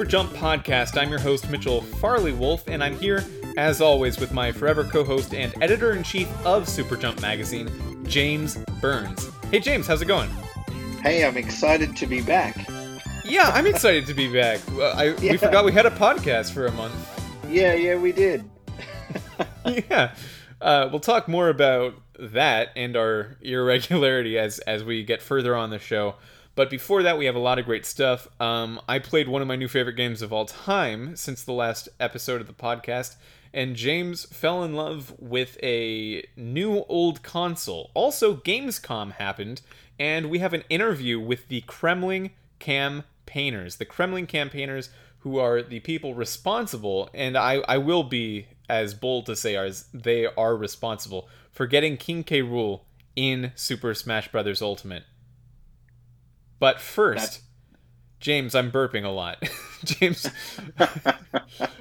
Welcome to the Super Jump Podcast. I'm your host, Mitchell Farley Wolf, and I'm here, as always, with my forever co host and editor in chief of Super Jump Magazine, James Burns. Hey, James, how's it going? Hey, I'm excited to be back. Yeah, I'm excited to be back. Uh, I, Yeah. We forgot we had a podcast for a month. Yeah, yeah, we did. yeah. Uh, we'll talk more about that and our irregularity as as we get further on the show. But before that, we have a lot of great stuff. Um, I played one of my new favorite games of all time since the last episode of the podcast, and James fell in love with a new old console. Also, Gamescom happened, and we have an interview with the Kremling campaigners. The Kremling campaigners, who are the people responsible, and I, I will be as bold to say as they are responsible for getting King K. Rool in Super Smash Bros. Ultimate. But first, That's- James, I'm burping a lot. James,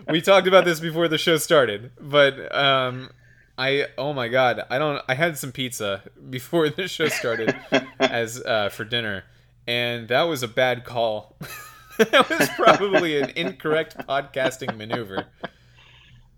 we talked about this before the show started, but um, I oh my god, I don't. I had some pizza before the show started as uh, for dinner, and that was a bad call. that was probably an incorrect podcasting maneuver.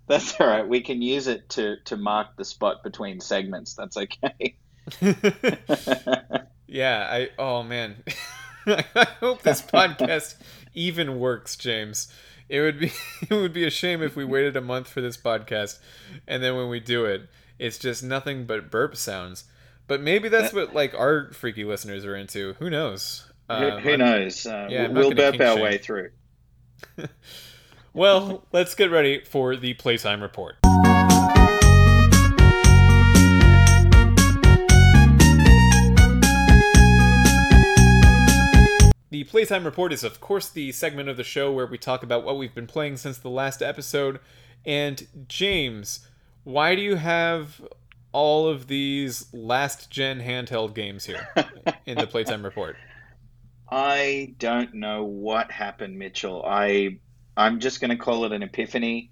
That's all right. We can use it to to mark the spot between segments. That's okay. yeah, I oh man. I hope this podcast even works, James. It would be it would be a shame if we waited a month for this podcast and then when we do it, it's just nothing but burp sounds. But maybe that's what like our freaky listeners are into. Who knows? who, Um, who knows? Uh, yeah, we'll burp our shame. way through. Well, let's get ready for the playtime report. The Playtime Report is, of course, the segment of the show where we talk about what we've been playing since the last episode. And, James, why do you have all of these last gen handheld games here in the Playtime Report? I don't know what happened, Mitchell. I I'm just going to call it an epiphany.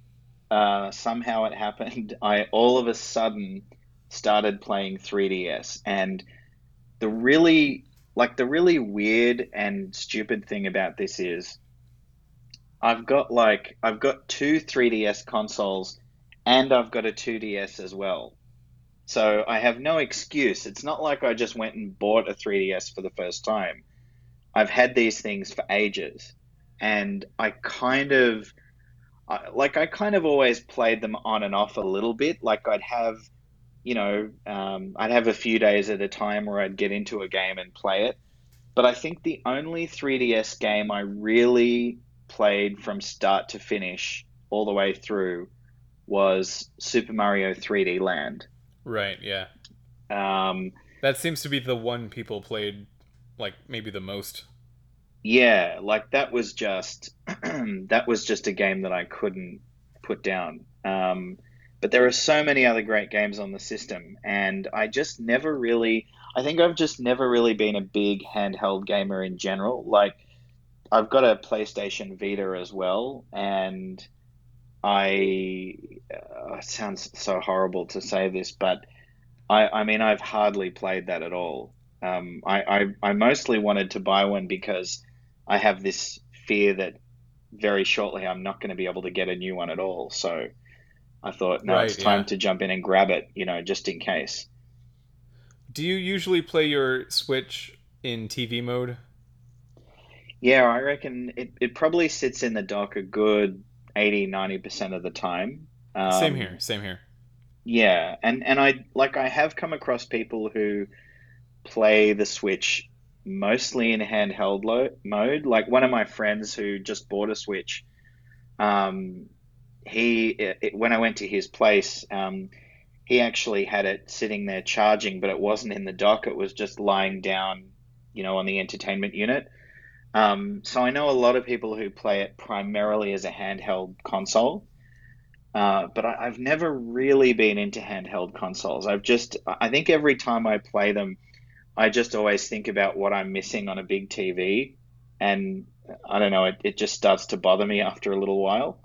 Uh, somehow it happened. I all of a sudden started playing 3DS, and the really like the really weird and stupid thing about this is I've got like I've got two 3DS consoles and I've got a 2DS as well. So I have no excuse. It's not like I just went and bought a 3DS for the first time. I've had these things for ages, and I kind of like I kind of always played them on and off a little bit. Like I'd have, you know, um, I'd have a few days at a time where I'd get into a game and play it. But I think the only 3DS game I really played from start to finish all the way through was Super Mario 3D Land. Right, yeah. Um, That seems to be the one people played, like, maybe the most. Yeah, like that was just that was just a game that I couldn't put down. Um, but there are so many other great games on the system, and I just never really. I think I've just never really been a big handheld gamer in general. Like, I've got a PlayStation Vita as well, and I. Uh, it sounds so horrible to say this, but I, I mean, I've hardly played that at all. Um, I, I, I mostly wanted to buy one because I have this fear that very shortly I'm not going to be able to get a new one at all. So I thought, no, Right, it's time yeah. to jump in and grab it, you know, just in case. Do you usually play your Switch in TV mode? Yeah, I reckon it, it probably sits in the dock a good 80, 90% of the time. Um, same here, same here. Yeah, and and I like I have come across people who play the Switch mostly in handheld lo- mode. Like one of my friends who just bought a Switch, um, he it, when I went to his place, um, he actually had it sitting there charging, but it wasn't in the dock. It was just lying down, you know, on the entertainment unit. Um, so I know a lot of people who play it primarily as a handheld console. Uh, but I, I've never really been into handheld consoles. I've just, I think every time I play them, I just always think about what I'm missing on a big TV. And I don't know, it, it just starts to bother me after a little while.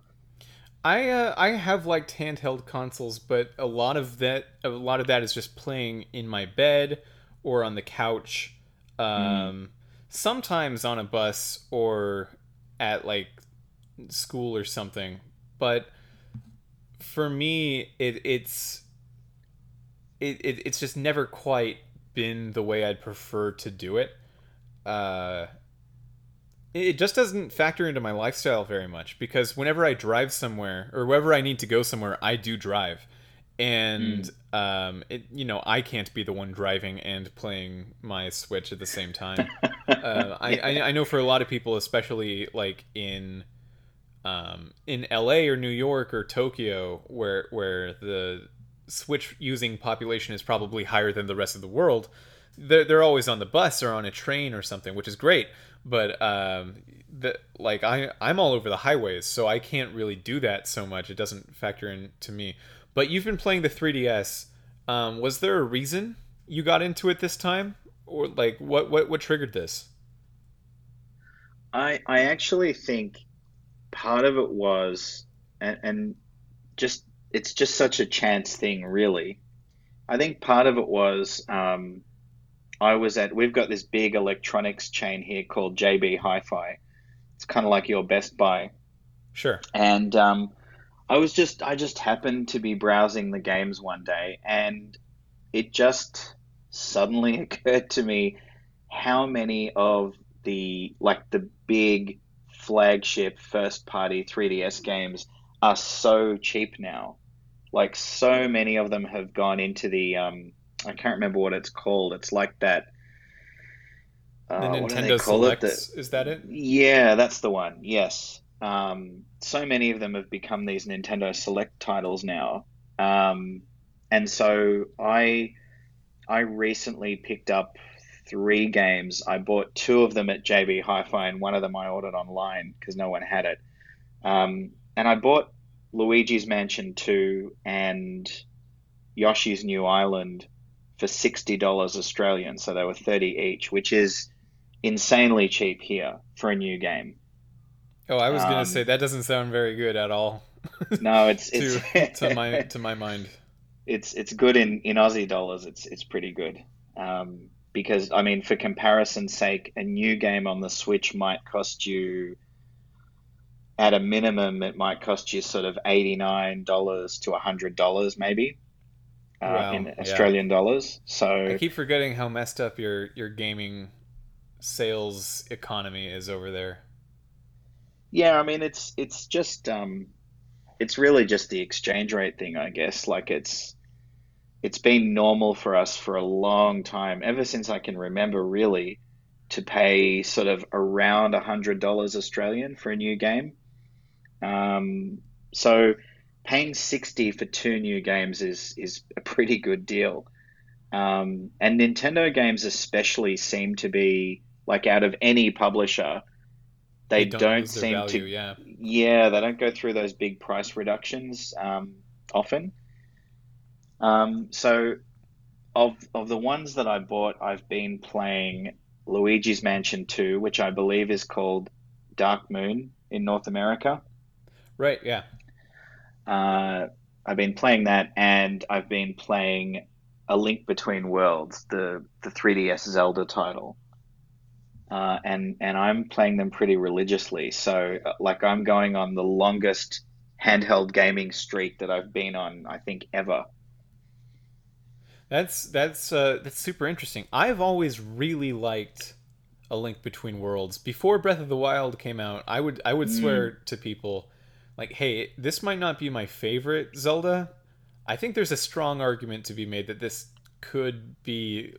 I uh, I have liked handheld consoles, but a lot of that a lot of that is just playing in my bed or on the couch. Um, Sometimes on a bus or at like school or something. But for me, it it's it, it it's just never quite been the way I'd prefer to do it. Uh, it just doesn't factor into my lifestyle very much because whenever I drive somewhere or wherever I need to go somewhere, I do drive. And mm. um, it, you know, I can't be the one driving and playing my Switch at the same time. uh, I, I, I know for a lot of people, especially like in um, in LA or New York or Tokyo, where where the Switch using population is probably higher than the rest of the world, they're, they're always on the bus or on a train or something, which is great. But um, the, like I I'm all over the highways, so I can't really do that so much. It doesn't factor in to me. But you've been playing the 3DS. Um, was there a reason you got into it this time, or like what what what triggered this? I I actually think part of it was and, and just it's just such a chance thing, really. I think part of it was um, I was at, we've got this big electronics chain here called JB Hi Fi. It's kind of like your Best Buy. Sure. And um, I was just, I just happened to be browsing the games one day and it just suddenly occurred to me how many of the, like the big flagship first party 3DS games are so cheap now. Like so many of them have gone into the, um, I can't remember what it's called. It's like that. Uh, the Nintendo Select the, is that it? Yeah, that's the one. Yes. Um, so many of them have become these Nintendo Select titles now, um, and so I I recently picked up three games. I bought two of them at JB Hi-Fi, and one of them I ordered online because no one had it. Um, and I bought Luigi's Mansion 2 and Yoshi's New Island for sixty dollars Australian, so they were thirty each, which is insanely cheap here for a new game. Oh, I was um, gonna say that doesn't sound very good at all. no, it's to, it's to my to my mind. It's it's good in in Aussie dollars. It's it's pretty good. Um, because I mean, for comparison's sake, a new game on the Switch might cost you, at a minimum, it might cost you sort of eighty nine dollars to hundred dollars, maybe uh, wow. in Australian yeah. dollars. So I keep forgetting how messed up your your gaming sales economy is over there. Yeah, I mean it's it's just um, it's really just the exchange rate thing, I guess. Like it's it's been normal for us for a long time, ever since I can remember, really, to pay sort of around a hundred dollars Australian for a new game. Um, so paying 60 for two new games is is a pretty good deal. Um, and Nintendo games especially seem to be like out of any publisher, they, they don't, don't seem value, to yeah. yeah they don't go through those big price reductions um, often. Um, so of of the ones that I bought, I've been playing Luigi's Mansion 2, which I believe is called Dark Moon in North America. Right, yeah. Uh, I've been playing that, and I've been playing A Link Between Worlds, the the 3DS Zelda title. Uh, and and I'm playing them pretty religiously. So uh, like I'm going on the longest handheld gaming streak that I've been on, I think ever. That's that's uh, that's super interesting. I've always really liked A Link Between Worlds. Before Breath of the Wild came out, I would I would mm. swear to people like, hey, this might not be my favorite Zelda. I think there's a strong argument to be made that this could be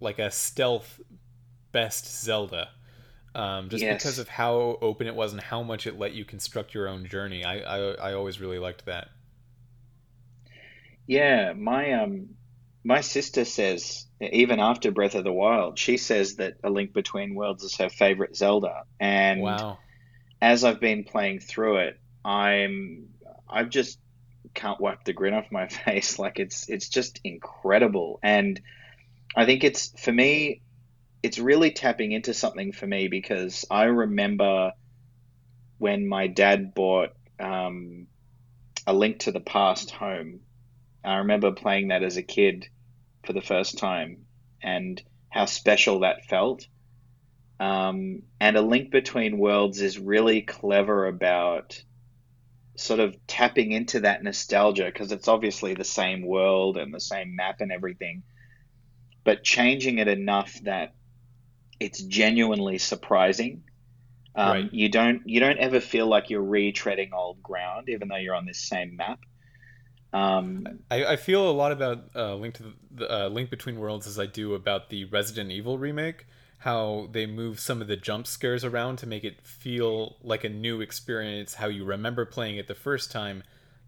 like a stealth best Zelda. Um, just yes. because of how open it was and how much it let you construct your own journey. I, I, I always really liked that. Yeah, my um my sister says even after Breath of the Wild, she says that A Link Between Worlds is her favorite Zelda. And wow. as I've been playing through it, I'm I've just can't wipe the grin off my face. Like it's it's just incredible, and I think it's for me, it's really tapping into something for me because I remember when my dad bought um, a Link to the Past home. I remember playing that as a kid for the first time and how special that felt. Um, and A Link Between Worlds is really clever about sort of tapping into that nostalgia because it's obviously the same world and the same map and everything, but changing it enough that it's genuinely surprising. Um, Right. You don't you don't ever feel like you're retreading old ground, even though you're on this same map. Um, I, I feel a lot about uh, Link to the uh, Link Between Worlds as I do about the Resident Evil remake. How they move some of the jump scares around to make it feel like a new experience. How you remember playing it the first time,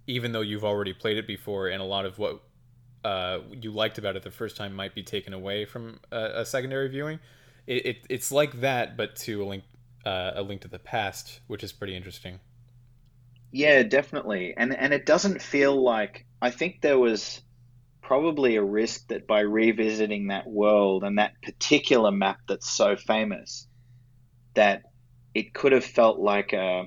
even though you've already played it before, and a lot of what uh, you liked about it the first time might be taken away from a, a secondary viewing. It, it, it's like that, but to a link uh, a link to the past, which is pretty interesting. Yeah, definitely. And and it doesn't feel like I think there was probably a risk that by revisiting that world and that particular map that's so famous, that it could have felt like a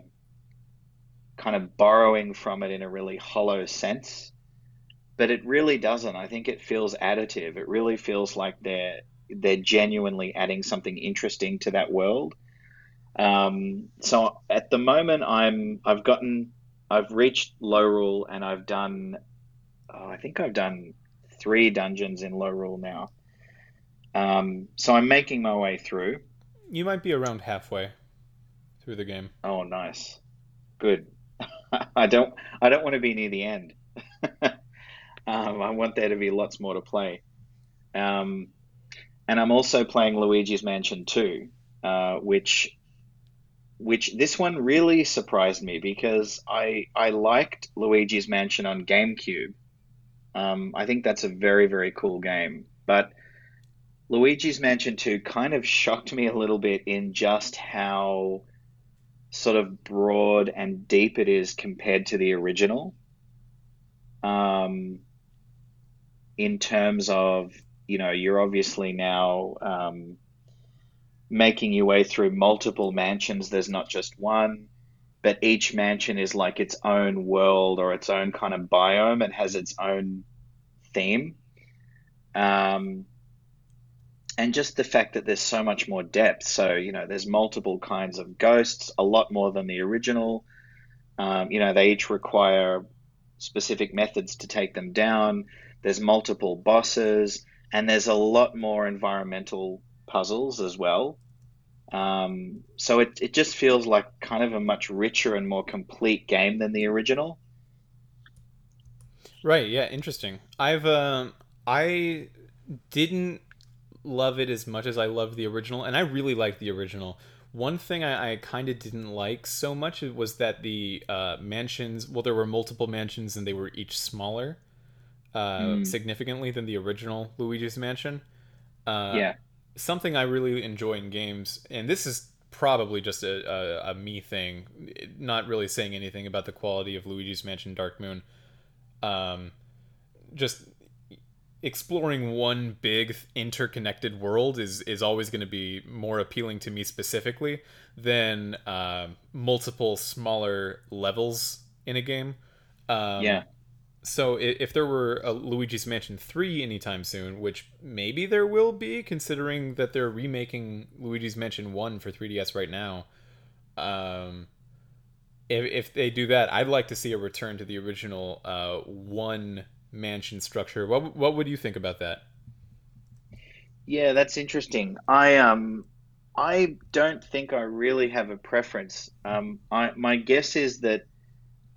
kind of borrowing from it in a really hollow sense. But it really doesn't. I think it feels additive. It really feels like they're they're genuinely adding something interesting to that world. Um, so at the moment, I'm I've gotten I've reached Lorule and I've done oh, I think I've done three dungeons in Lorule now. Um, so I'm making my way through. You might be around halfway through the game. Oh, nice, good. I don't I don't want to be near the end. um, I want there to be lots more to play. Um, and I'm also playing Luigi's Mansion 2, uh, which which this one really surprised me because I I liked Luigi's Mansion on GameCube. Um, I think that's a very very cool game, but Luigi's Mansion 2 kind of shocked me a little bit in just how sort of broad and deep it is compared to the original. Um, in terms of, you know, you're obviously now um, making your way through multiple mansions. There's not just one, but each mansion is like its own world or its own kind of biome and has its own theme. Um, and just the fact that there's so much more depth. So, you know, there's multiple kinds of ghosts, a lot more than the original. Um, you know, they each require specific methods to take them down. There's multiple bosses, and there's a lot more environmental puzzles as well. Um, so it, it just feels like kind of a much richer and more complete game than the original. Right. Yeah. Interesting. I've um I didn't love it as much as I loved the original, and I really liked the original. One thing I, I kind of didn't like so much was that the uh, mansions. Well, there were multiple mansions, and they were each smaller, uh, Mm, significantly than the original Luigi's Mansion. Uh, yeah. Something I really enjoy in games, and this is probably just a, a, a me thing, not really saying anything about the quality of Luigi's Mansion Dark Moon. Um, just exploring one big interconnected world is is always going to be more appealing to me specifically than um multiple smaller levels in a game. Um, Yeah. So if there were a Luigi's Mansion 3 anytime soon, which maybe there will be considering that they're remaking Luigi's Mansion 1 for 3DS right now. Um if, if they do that, I'd like to see a return to the original uh, one mansion structure. What what would you think about that? Yeah, that's interesting. I um I don't think I really have a preference. Um I my guess is that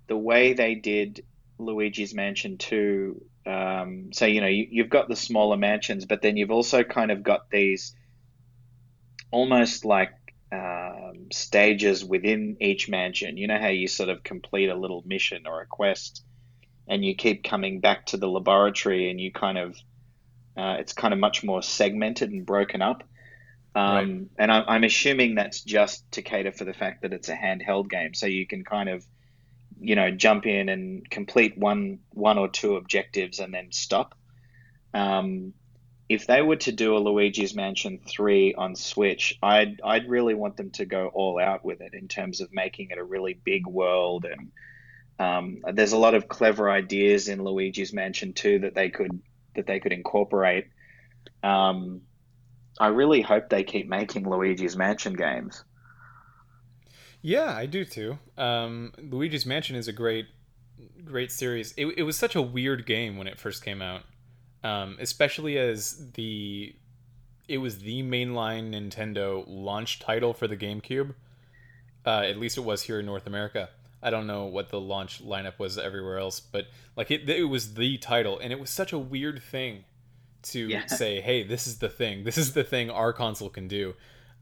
the way they did Luigi's Mansion 2 um so you know you, you've got the smaller mansions but then you've also kind of got these almost like um, stages within each mansion. You know how you sort of complete a little mission or a quest and you keep coming back to the laboratory and you kind of uh, it's kind of much more segmented and broken up. Right. Um, and I'm, I'm assuming that's just to cater for the fact that it's a handheld game, so you can kind of, you know, jump in and complete one one or two objectives and then stop. Um, if they were to do a Luigi's Mansion 3 on Switch, I'd I'd really want them to go all out with it in terms of making it a really big world and um, there's a lot of clever ideas in Luigi's Mansion 2 that they could that they could incorporate. Um, I really hope they keep making Luigi's Mansion games. Yeah, I do too. Um, Luigi's Mansion is a great, great series. It, it was such a weird game when it first came out, um, especially as the it was the mainline Nintendo launch title for the GameCube. Uh, at least it was here in North America. I don't know what the launch lineup was everywhere else, but like it, it was the title, and it was such a weird thing to yeah. say, "Hey, this is the thing. This is the thing our console can do."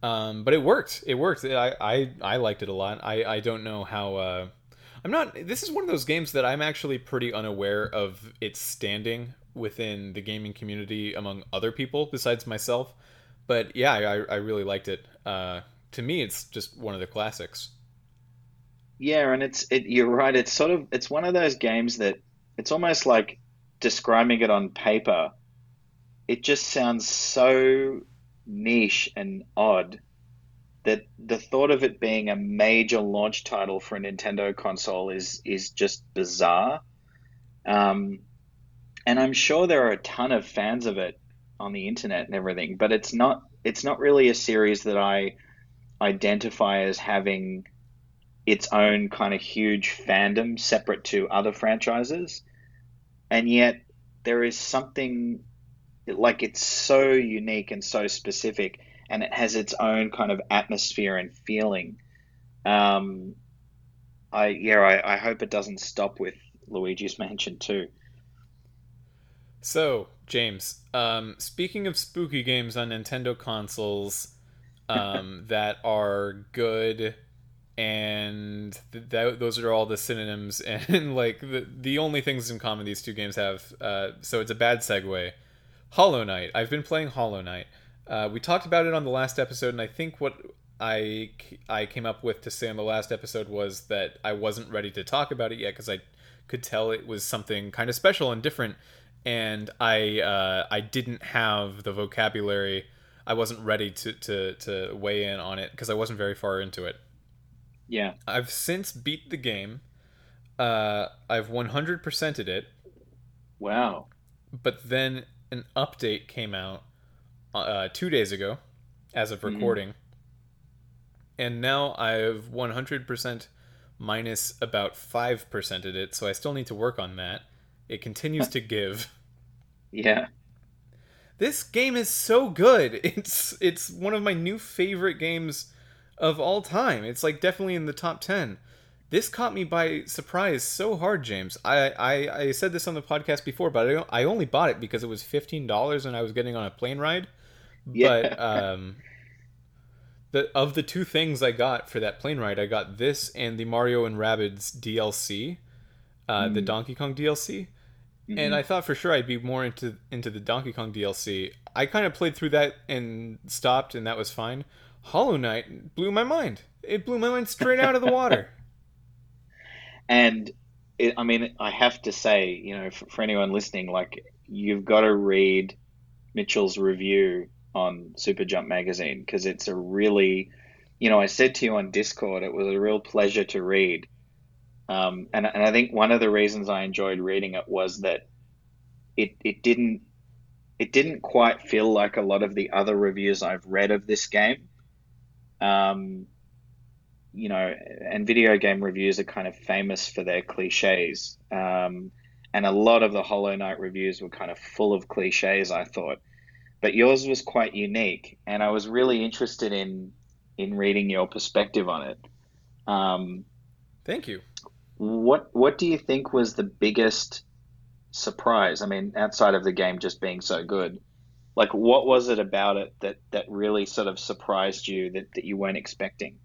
Um, but it worked. It worked. I, I I liked it a lot. I I don't know how. Uh, I'm not. This is one of those games that I'm actually pretty unaware of its standing within the gaming community among other people besides myself. But yeah, I I really liked it. Uh, to me, it's just one of the classics. Yeah, and it's it. You're right. It's sort of it's one of those games that it's almost like describing it on paper. It just sounds so niche and odd that the thought of it being a major launch title for a Nintendo console is is just bizarre. Um, and I'm sure there are a ton of fans of it on the internet and everything, but it's not it's not really a series that I identify as having its own kind of huge fandom separate to other franchises. And yet there is something like it's so unique and so specific and it has its own kind of atmosphere and feeling. Um, I yeah, I, I hope it doesn't stop with Luigi's Mansion too. So, James, um, speaking of spooky games on Nintendo consoles um, that are good and th- th- those are all the synonyms and like the the only things in common these two games have. Uh, so it's a bad segue. Hollow Knight. I've been playing Hollow Knight. Uh, we talked about it on the last episode, and I think what I I came up with to say on the last episode was that I wasn't ready to talk about it yet because I could tell it was something kind of special and different, and I uh, I didn't have the vocabulary. I wasn't ready to to, to weigh in on it because I wasn't very far into it. Yeah. I've since beat the game. Uh, I've 100%ed it. Wow. But then an update came out uh, two days ago, as of mm-hmm. recording. Mm. And now I've 100% minus about 5%ed it, so I still need to work on that. It continues to give. Yeah. This game is so good. It's it's one of my new favorite games of all time. It's like definitely in the top 10. This caught me by surprise so hard, James. I, I, I said this on the podcast before, but I, I only bought it because it was $15 and I was getting on a plane ride. Yeah. But um, the of the two things I got for that plane ride, I got this and the Mario and Rabbids DLC, uh, mm. the Donkey Kong DLC. Mm-hmm. And I thought for sure I'd be more into into the Donkey Kong DLC. I kind of played through that and stopped, and that was fine. Hollow Knight blew my mind. It blew my mind straight out of the water. and it, I mean, I have to say, you know, for, for anyone listening, like you've got to read Mitchell's review on Super Jump magazine because it's a really, you know, I said to you on Discord, it was a real pleasure to read. Um, and, and I think one of the reasons I enjoyed reading it was that it, it didn't it didn't quite feel like a lot of the other reviews I've read of this game um, you know, and video game reviews are kind of famous for their cliches. Um, and a lot of the Hollow Knight reviews were kind of full of cliches, I thought. But yours was quite unique, and I was really interested in in reading your perspective on it. Um, Thank you. What What do you think was the biggest surprise? I mean, outside of the game just being so good, like what was it about it that that really sort of surprised you that, that you weren't expecting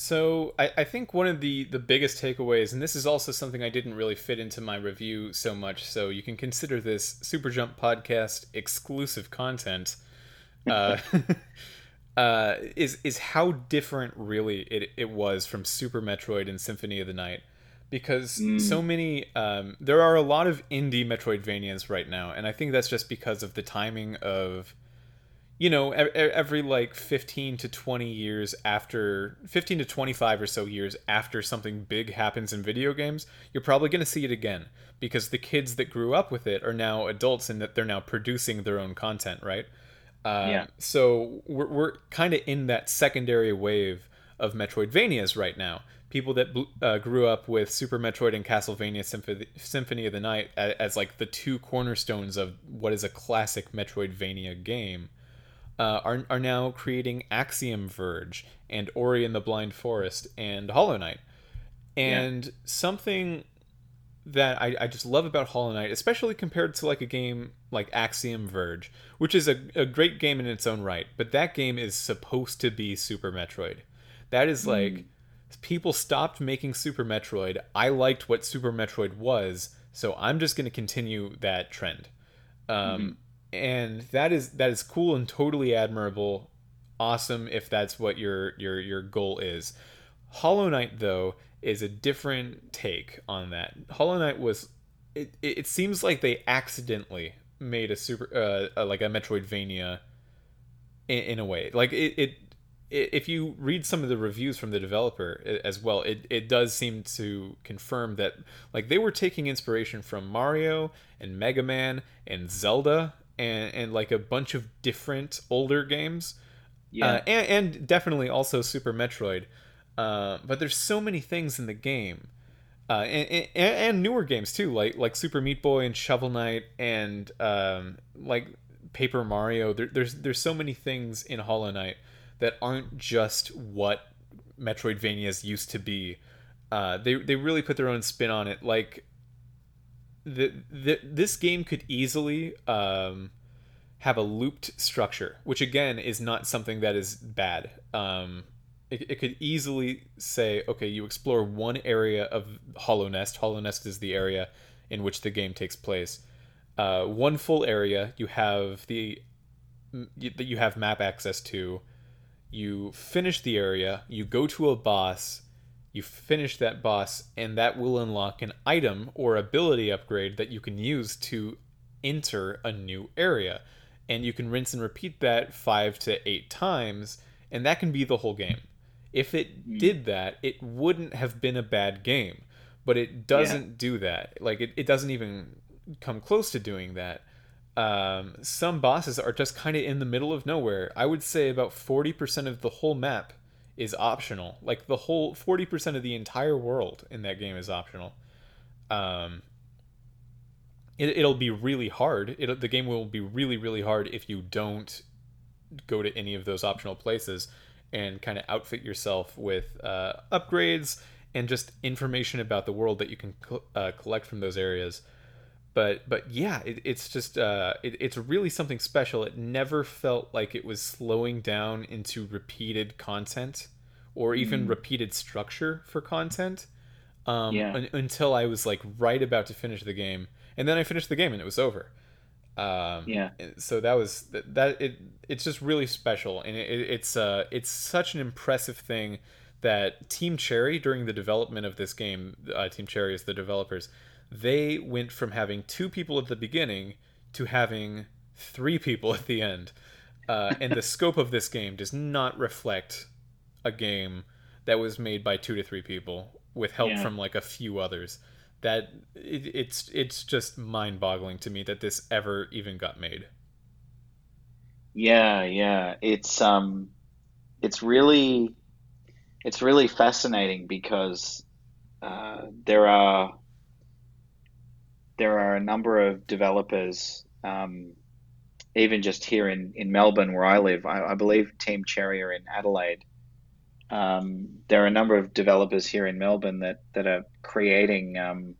so I, I think one of the the biggest takeaways and this is also something i didn't really fit into my review so much so you can consider this super jump podcast exclusive content uh, uh, is is how different really it, it was from super metroid and symphony of the night because mm. so many um, there are a lot of indie metroidvanias right now and i think that's just because of the timing of you know every like 15 to 20 years after 15 to 25 or so years after something big happens in video games you're probably going to see it again because the kids that grew up with it are now adults and that they're now producing their own content right Um, Yeah. So we're, we're kind of in that secondary wave of Metroidvanias right now. People that uh, grew up with Super Metroid and Castlevania Symphony, Symphony of the Night as, as like the two cornerstones of what is a classic Metroidvania game uh, are, are now creating Axiom Verge and Ori and the Blind Forest and Hollow Knight. And something that I, I just love about Hollow Knight, especially compared to like a game like Axiom Verge, which is a, a great game in its own right, but that game is supposed to be Super Metroid. That is like people stopped making Super Metroid. I liked what Super Metroid was, so I'm just going to continue that trend. Um, And that is that is cool and totally admirable, awesome if that's what your your your goal is. Hollow Knight though is a different take on that. Hollow Knight was it, it, seems like they accidentally made a super uh, like a Metroidvania in, in a way. Like it, it if you read some of the reviews from the developer as well, it, it does seem to confirm that like they were taking inspiration from Mario and Mega Man and Zelda and, and like a bunch of different older games. Yeah. Uh, and, and definitely also Super Metroid. Uh, but there's so many things in the game, uh, and, and, and newer games too, like like Super Meat Boy and Shovel Knight, and um, like Paper Mario. There, there's there's so many things in Hollow Knight that aren't just what Metroidvanias used to be. Uh, they they really put their own spin on it. Like the, the this game could easily um, have a looped structure, which again is not something that is bad. Um, it, it could easily say, okay, you explore one area of Hallownest. Hollow Nest is the area in which the game takes place. Uh, one full area you have the that you have map access to. You finish the area. You go to a boss. You finish that boss, and that will unlock an item or ability upgrade that you can use to enter a new area. And you can rinse and repeat that five to eight times, and that can be the whole game. If it did that, it wouldn't have been a bad game. But it doesn't do that. Like, it, it doesn't even come close to doing that. Um, some bosses are just kind of in the middle of nowhere. I would say about 40% of the whole map is optional. Like the whole 40% of the entire world in that game is optional. Um, it, it'll be really hard. It, the game will be really, really hard if you don't go to any of those optional places and kind of outfit yourself with uh, upgrades and just information about the world that you can co- uh, collect from those areas but but yeah it, it's just uh it, it's really something special it never felt like it was slowing down into repeated content or even repeated structure for content um Yeah. un- until i was like right about to finish the game and then i finished the game and it was over um Yeah. so that was that, that it it's just really special and it, it, it's uh it's such an impressive thing that team cherry during the development of this game uh, team cherry is the developers they went from having two people at the beginning to having three people at the end uh, and the scope of this game does not reflect a game that was made by two to three people with help Yeah. from like a few others that it, it's it's just mind-boggling to me that this ever even got made Yeah, yeah. It's um it's really it's really fascinating because uh, there are there are a number of developers um, even just here in, in Melbourne where I live. I, I believe Team Cherry are in Adelaide. Um, there are a number of developers here in Melbourne that, that are creating um,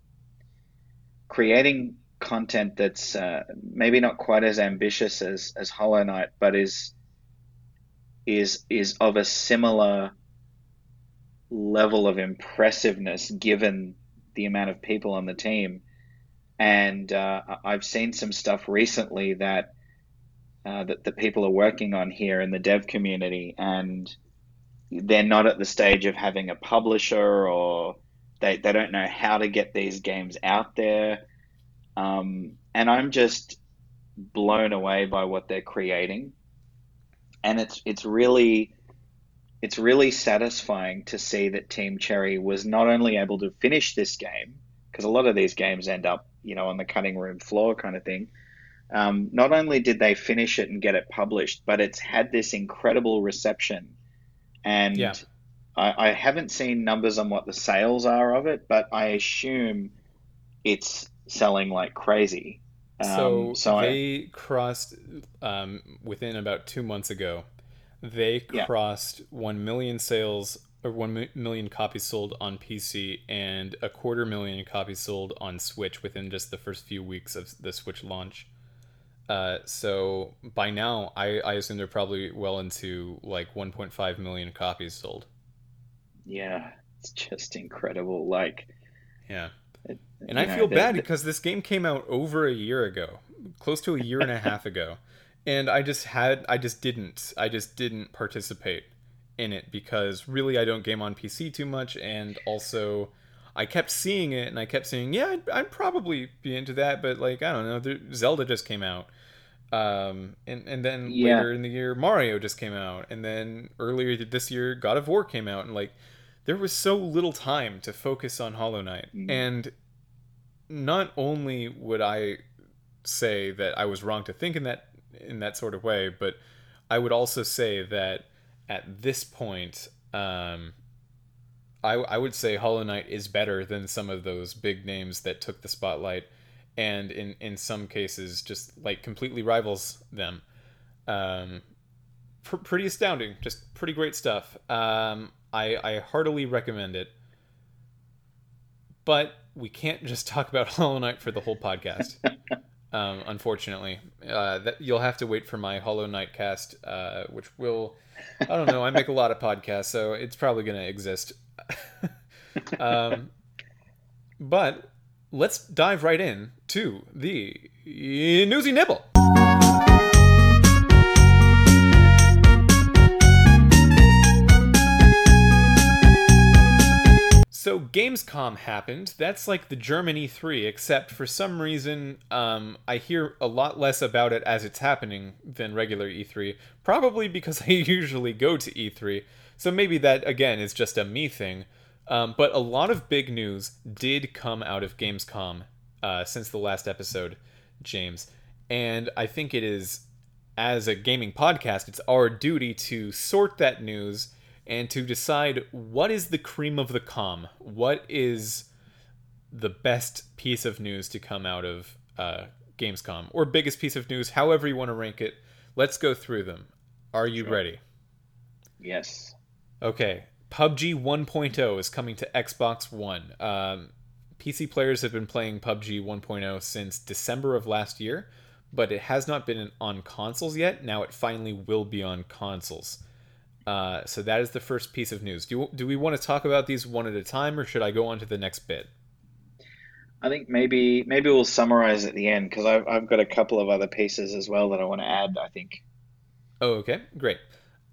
creating content that's uh, maybe not quite as ambitious as, as Hollow Knight, but is is is of a similar level of impressiveness given the amount of people on the team. And uh, I've seen some stuff recently that uh, that the people are working on here in the dev community, and they're not at the stage of having a publisher or they, they don't know how to get these games out there. Um, and I'm just blown away by what they're creating. And it's it's really it's really satisfying to see that Team Cherry was not only able to finish this game, because a lot of these games end up, you know, on the cutting room floor kind of thing, Um, not only did they finish it and get it published, but it's had this incredible reception. And Yeah. I, I haven't seen numbers on what the sales are of it, but I assume it's selling like crazy. So, Um, so I, they crossed um, within about two months ago. They Yeah. crossed one million sales or million copies sold on PC and a quarter million copies sold on Switch within just the first few weeks of the Switch launch. Uh, so by now, I, I assume they're probably well into like 1.5 million copies sold. yeah, it's just incredible. Like, Yeah. it, And I know, feel bad the- because this game came out over a year ago, close to a year and a half ago. And I just had I just didn't I just didn't participate in it because really I don't game on PC too much and also I kept seeing it and I kept saying, yeah, I'd, I'd probably be into that, but like I don't know, there, Zelda just came out. Um, and and then Yeah. later in the year Mario just came out and then earlier this year God of War came out and like there was so little time to focus on Hollow Knight. Mm. And not only would I say that I was wrong to think in that in that sort of way, but I would also say that at this point, um, I I would say Hollow Knight is better than some of those big names that took the spotlight, and in in some cases just like completely rivals them. Um, pr- pretty astounding, just pretty great stuff. Um, I I heartily recommend it but we can't just talk about Hollow Knight for the whole podcast. um, unfortunately, uh, that you'll have to wait for my Hollow Knight cast, uh, which will I don't know. I make a lot of podcasts, so it's probably going to exist. um, but let's dive right in to the newsy nibble. So Gamescom happened. That's like the German E3, except for some reason, um, I hear a lot less about it as it's happening than regular E3. Probably because I usually go to E3, so maybe that again is just a me thing. Um, but a lot of big news did come out of Gamescom uh, since the last episode, James, and I think it is as a gaming podcast, it's our duty to sort that news and to decide what is the cream of the com. What is the best piece of news to come out of uh, Gamescom or biggest piece of news, however you want to rank it. Let's go through them. Are you Sure. ready? yes, Okay, PUBG 1.0 is coming to Xbox One. Um, PC players have been playing PUBG 1.0 since December of last year, but it has not been on consoles yet. Now it finally will be on consoles. Uh, so that is the first piece of news. Do, do we want to talk about these one at a time, or should I go on to the next bit? I think maybe maybe we'll summarize at the end because I've I've got a couple of other pieces as well that I want to add. I think. Oh, okay, great.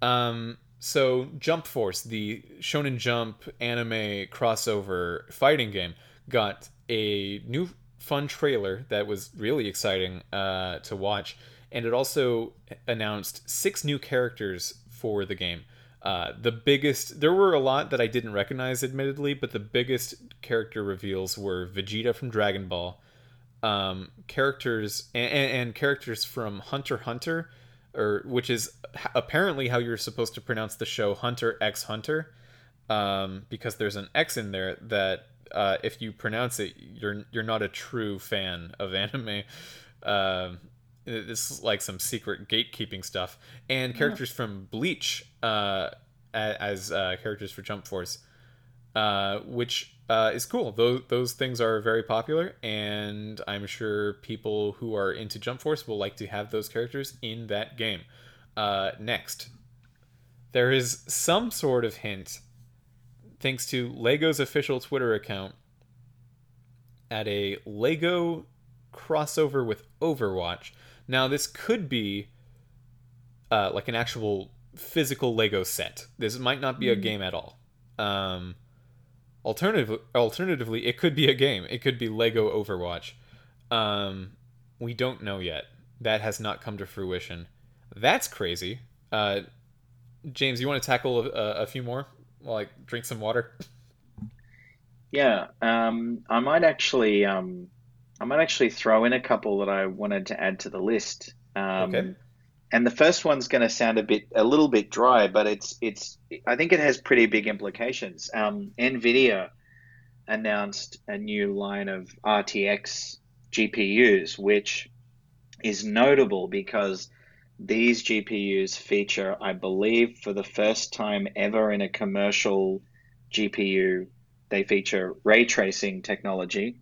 Um, so Jump Force, the Shonen Jump anime crossover fighting game, got a new fun trailer that was really exciting uh, to watch, and it also announced six new characters for the game. Uh, the biggest, there were a lot that I didn't recognize, admittedly, but the biggest character reveals were Vegeta from Dragon Ball, um, characters and, and characters from Hunter Hunter, or which is apparently how you're supposed to pronounce the show Hunter x Hunter, um, because there's an X in there that uh, if you pronounce it, you're you're not a true fan of anime. Um, this is like some secret gatekeeping stuff, and characters from Bleach uh, as uh, characters for Jump Force uh, which uh, is cool. Those those things are very popular, and I'm sure people who are into Jump Force will like to have those characters in that game. Uh, next, there is some sort of hint, thanks to Lego's official Twitter account, at a Lego crossover with Overwatch. Now, this could be uh, like an actual physical Lego set. This might not be a game at all. Um, alternative, alternatively, it could be a game. It could be Lego Overwatch. Um, we don't know yet. That has not come to fruition. That's crazy. Uh, James, you want to tackle a, a few more while I drink some water? Yeah, um, I might actually um, I might actually throw in a couple that I wanted to add to the list. Um, Okay. And the first one's going to sound a bit, a little bit dry, but it's, it's. I think it has pretty big implications. Um, Nvidia announced a new line of RTX GPUs, which is notable because these GPUs feature, I believe, for the first time ever in a commercial GPU, they feature ray tracing technology.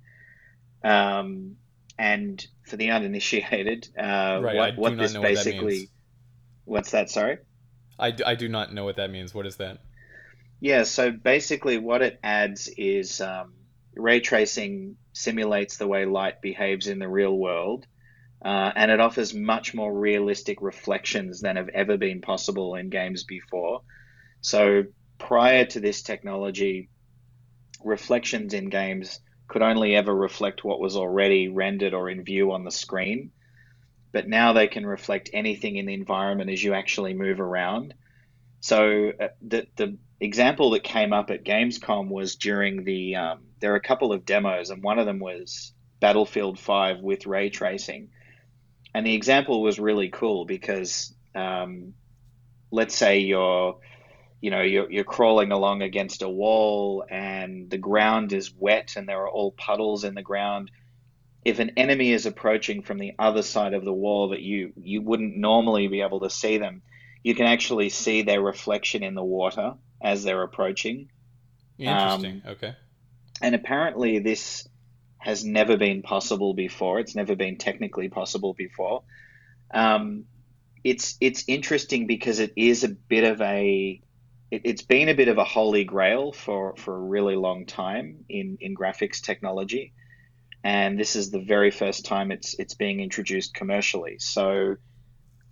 Um, and for the uninitiated, uh, Right, what, what this know what that basically—what's that? Sorry. I, I do not know what that means. What is that? Yeah, so basically, what it adds is um, ray tracing simulates the way light behaves in the real world, uh, and it offers much more realistic reflections than have ever been possible in games before. So, prior to this technology, reflections in games could only ever reflect what was already rendered or in view on the screen. But now they can reflect anything in the environment as you actually move around. So uh, the the example that came up at Gamescom was during the um, there are a couple of demos, and one of them was Battlefield Five with ray tracing, and the example was really cool because um, let's say you're you know you're, you're crawling along against a wall and the ground is wet and there are all puddles in the ground if an enemy is approaching from the other side of the wall that you you wouldn't normally be able to see them you can actually see their reflection in the water as they're approaching Interesting. Um, okay. and apparently this has never been possible before it's never been technically possible before um, it's it's interesting because it is a bit of a it's been a bit of a holy grail for for a really long time in in graphics technology and this is the very first time it's it's being introduced commercially so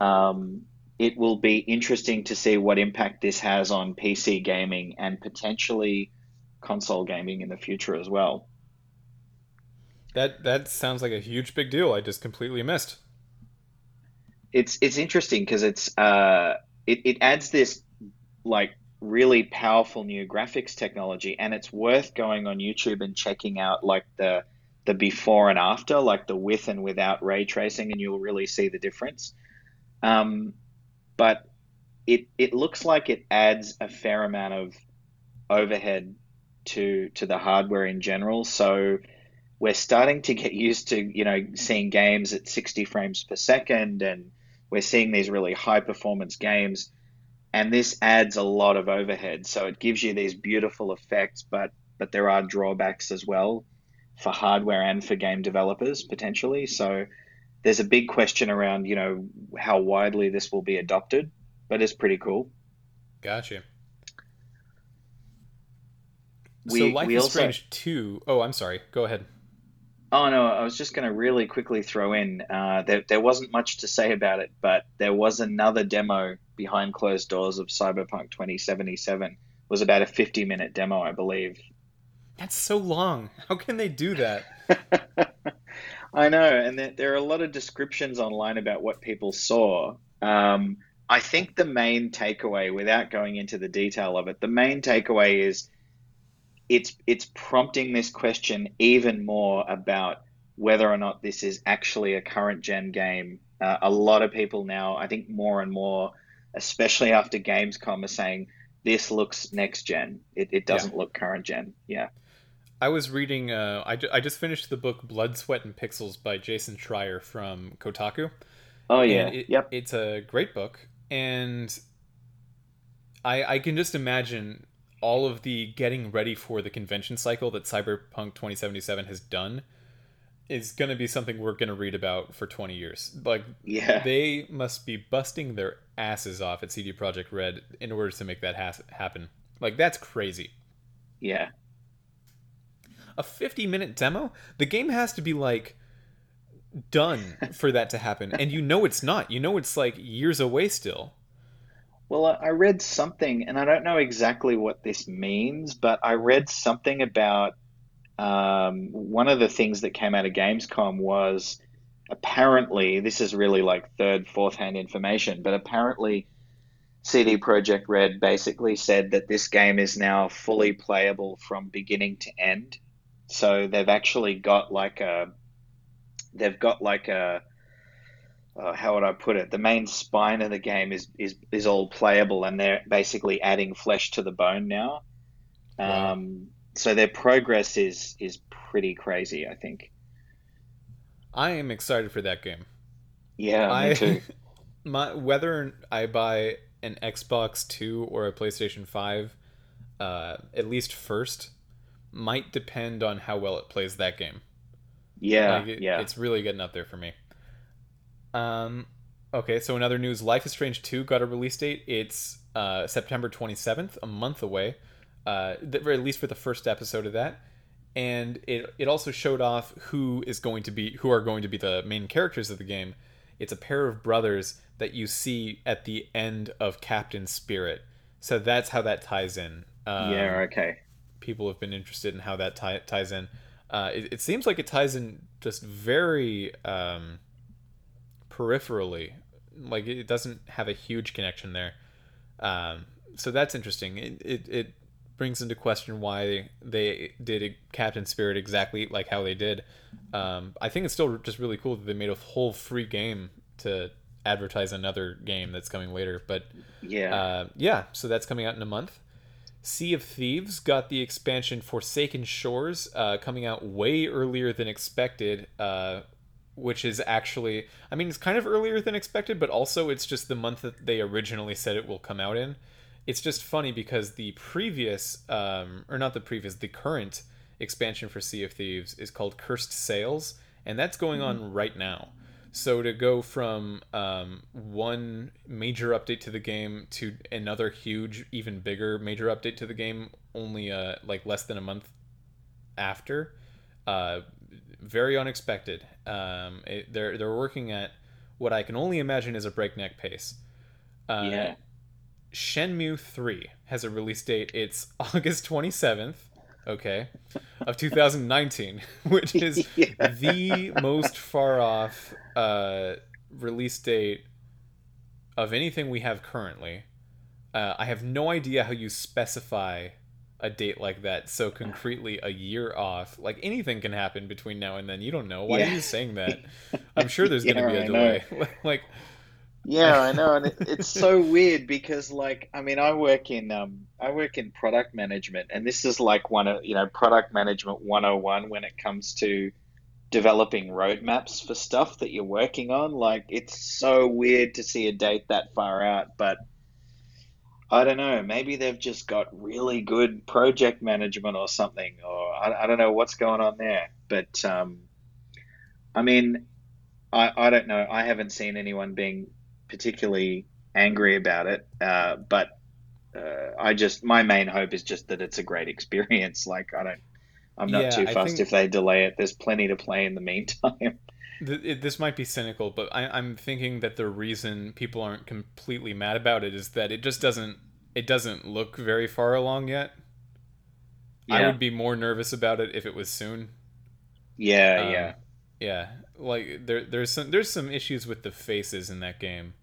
um, it will be interesting to see what impact this has on PC gaming and potentially console gaming in the future as well That that sounds like a huge big deal. I just completely missed. it's it's interesting because it's uh it, it adds this like really powerful new graphics technology and it's worth going on YouTube and checking out like the the before and after like the with and without ray tracing and you'll really see the difference. Um, but it it looks like it adds a fair amount of overhead to to the hardware in general. So we're starting to get used to you know seeing games at 60 frames per second and we're seeing these really high performance games and this adds a lot of overhead so it gives you these beautiful effects but but there are drawbacks as well for hardware and for game developers potentially so there's a big question around you know how widely this will be adopted but it's pretty cool Gotcha. so Life we is also Strange 2. Oh, I'm sorry. Go ahead. Oh no, I was just going to really quickly throw in. Uh, there, there wasn't much to say about it, but there was another demo behind closed doors of Cyberpunk 2077. It was about a 50 minute demo, I believe. That's so long. How can they do that? I know, and there, there are a lot of descriptions online about what people saw. Um, I think the main takeaway, without going into the detail of it, the main takeaway is it's it's prompting this question even more about whether or not this is actually a current gen game. Uh, a lot of people now, I think more and more, especially after Gamescom, are saying this looks next gen. It, it doesn't look current gen. Yeah. I was reading. Uh, I, ju- I just finished the book Blood, Sweat, and Pixels by Jason Schreier from Kotaku. Oh yeah. It, yep. It's a great book, and I I can just imagine all of the getting ready for the convention cycle that Cyberpunk 2077 has done is going to be something we're going to read about for 20 years. Like Yeah. they must be busting their asses off at CD Projekt Red in order to make that has- happen. Like that's crazy. Yeah. A 50 minute demo? The game has to be like done for that to happen. And you know it's not. You know it's like years away still. Well, I read something, and I don't know exactly what this means, but I read something about um, one of the things that came out of Gamescom was apparently, this is really like third, fourth hand information, but apparently CD Projekt Red basically said that this game is now fully playable from beginning to end. So they've actually got like a they've got like a uh, how would I put it? The main spine of the game is is is all playable, and they're basically adding flesh to the bone now. Wow. Um, so their progress is is pretty crazy. I think. I am excited for that game. Yeah, me too. my whether I buy an Xbox Two or a PlayStation Five, uh, at least first, might depend on how well it plays that game. Yeah, Like it, yeah. it's really getting up there for me. Um, okay, so in other news, Life is Strange Two got a release date. It's uh, September twenty seventh, a month away. Uh, at least for the first episode of that, and it it also showed off who is going to be who are going to be the main characters of the game. It's a pair of brothers that you see at the end of Captain Spirit. So that's how that ties in. Um, yeah, okay. people have been interested in how that tie, ties in. Uh, it, it seems like it ties in just very um, peripherally. Like it doesn't have a huge connection there. Um, so that's interesting. It, it, it brings into question why they did Captain Spirit exactly like how they did. Um, I think it's still just really cool that they made a whole free game to advertise another game that's coming later. But Yeah. uh, yeah, so that's coming out in a month. Sea of Thieves got the expansion Forsaken Shores uh, coming out way earlier than expected, uh, which is actually, I mean, it's kind of earlier than expected, but also it's just the month that they originally said it will come out in. It's just funny because the previous, um, or not the previous, the current expansion for Sea of Thieves is called Cursed Sails, and that's going on right now. So to go from um, one major update to the game to another huge, even bigger major update to the game, only uh, like less than a month after, uh, very unexpected. Um, it, they're they're working at what I can only imagine is a breakneck pace. Uh, yeah. Shenmue 3 has a release date. It's August 27th, okay, of 2019, which is Yeah. the most far off uh, release date of anything we have currently. Uh, I have no idea how you specify a date like that so concretely a year off. Like anything can happen between now and then. You don't know. Why Yeah. are you saying that? I'm sure there's going to be a I delay. like, Yeah, I know, and it, it's so weird because, like, I mean, I work in um, I work in product management, and this is like one of you know product management 101 when it comes to developing roadmaps for stuff that you're working on. Like, it's so weird to see a date that far out, but I don't know. Maybe they've just got really good project management or something, or I, I don't know what's going on there. But um, I mean, I, I don't know. I haven't seen anyone being particularly angry about it, uh, but uh, I just my main hope is just that it's a great experience. Like I don't, I'm not Yeah, too fussed think- if they delay it. There's plenty to play in the meantime. This might be cynical, but I, I'm thinking that the reason people aren't completely mad about it is that it just doesn't it doesn't look very far along yet. I would be more nervous about it if it was soon. yeah, Um, yeah, Yeah, like there there's some there's some issues with the faces in that game.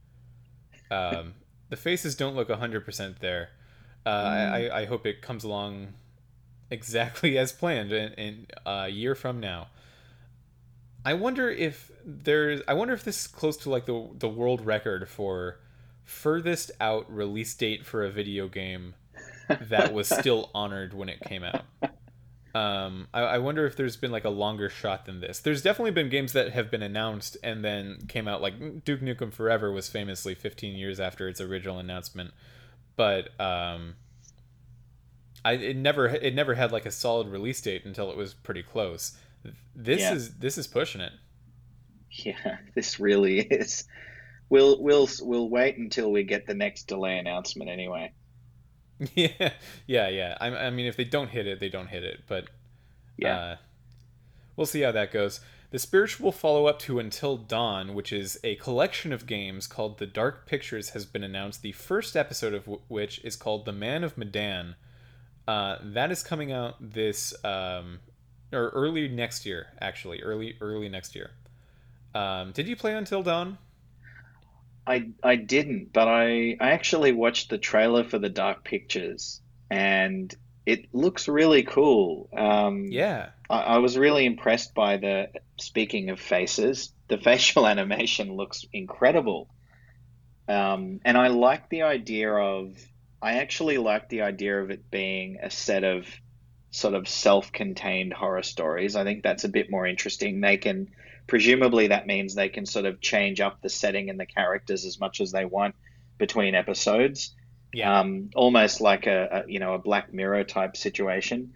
Um, the faces don't look hundred percent there. Uh, I, I I hope it comes along exactly as planned in, in a year from now. I wonder if there's. I wonder if this is close to like the the world record for furthest out release date for a video game that was still honored when it came out. Um, I, I wonder if there's been like a longer shot than this. There's definitely been games that have been announced and then came out. Like Duke Nukem Forever was famously 15 years after its original announcement, but um, I it never it never had like a solid release date until it was pretty close. This Yeah. is this is pushing it. yeah. This really is. We'll we'll we'll wait until we get the next delay announcement anyway. yeah, yeah, yeah. I, I mean, if they don't hit it, they don't hit it. But Yeah. uh, we'll see how that goes. The spiritual follow up to Until Dawn, which is a collection of games called The Dark Pictures, has been announced. The first episode of w- which is called The Man of Medan. Uh, that is coming out this um, or early next year, actually, early early next year. Um, did you play Until Dawn? I I didn't, but I I actually watched the trailer for the Dark Pictures, and it looks really cool. Um, Yeah. I, I was really impressed by the, speaking of faces, the facial animation looks incredible. Um, and I like the idea of, I actually like the idea of it being a set of sort of self-contained horror stories. I think that's a bit more interesting. They can, presumably, that means they can sort of change up the setting and the characters as much as they want between episodes. Yeah. Um, almost like a, a you know a Black Mirror type situation.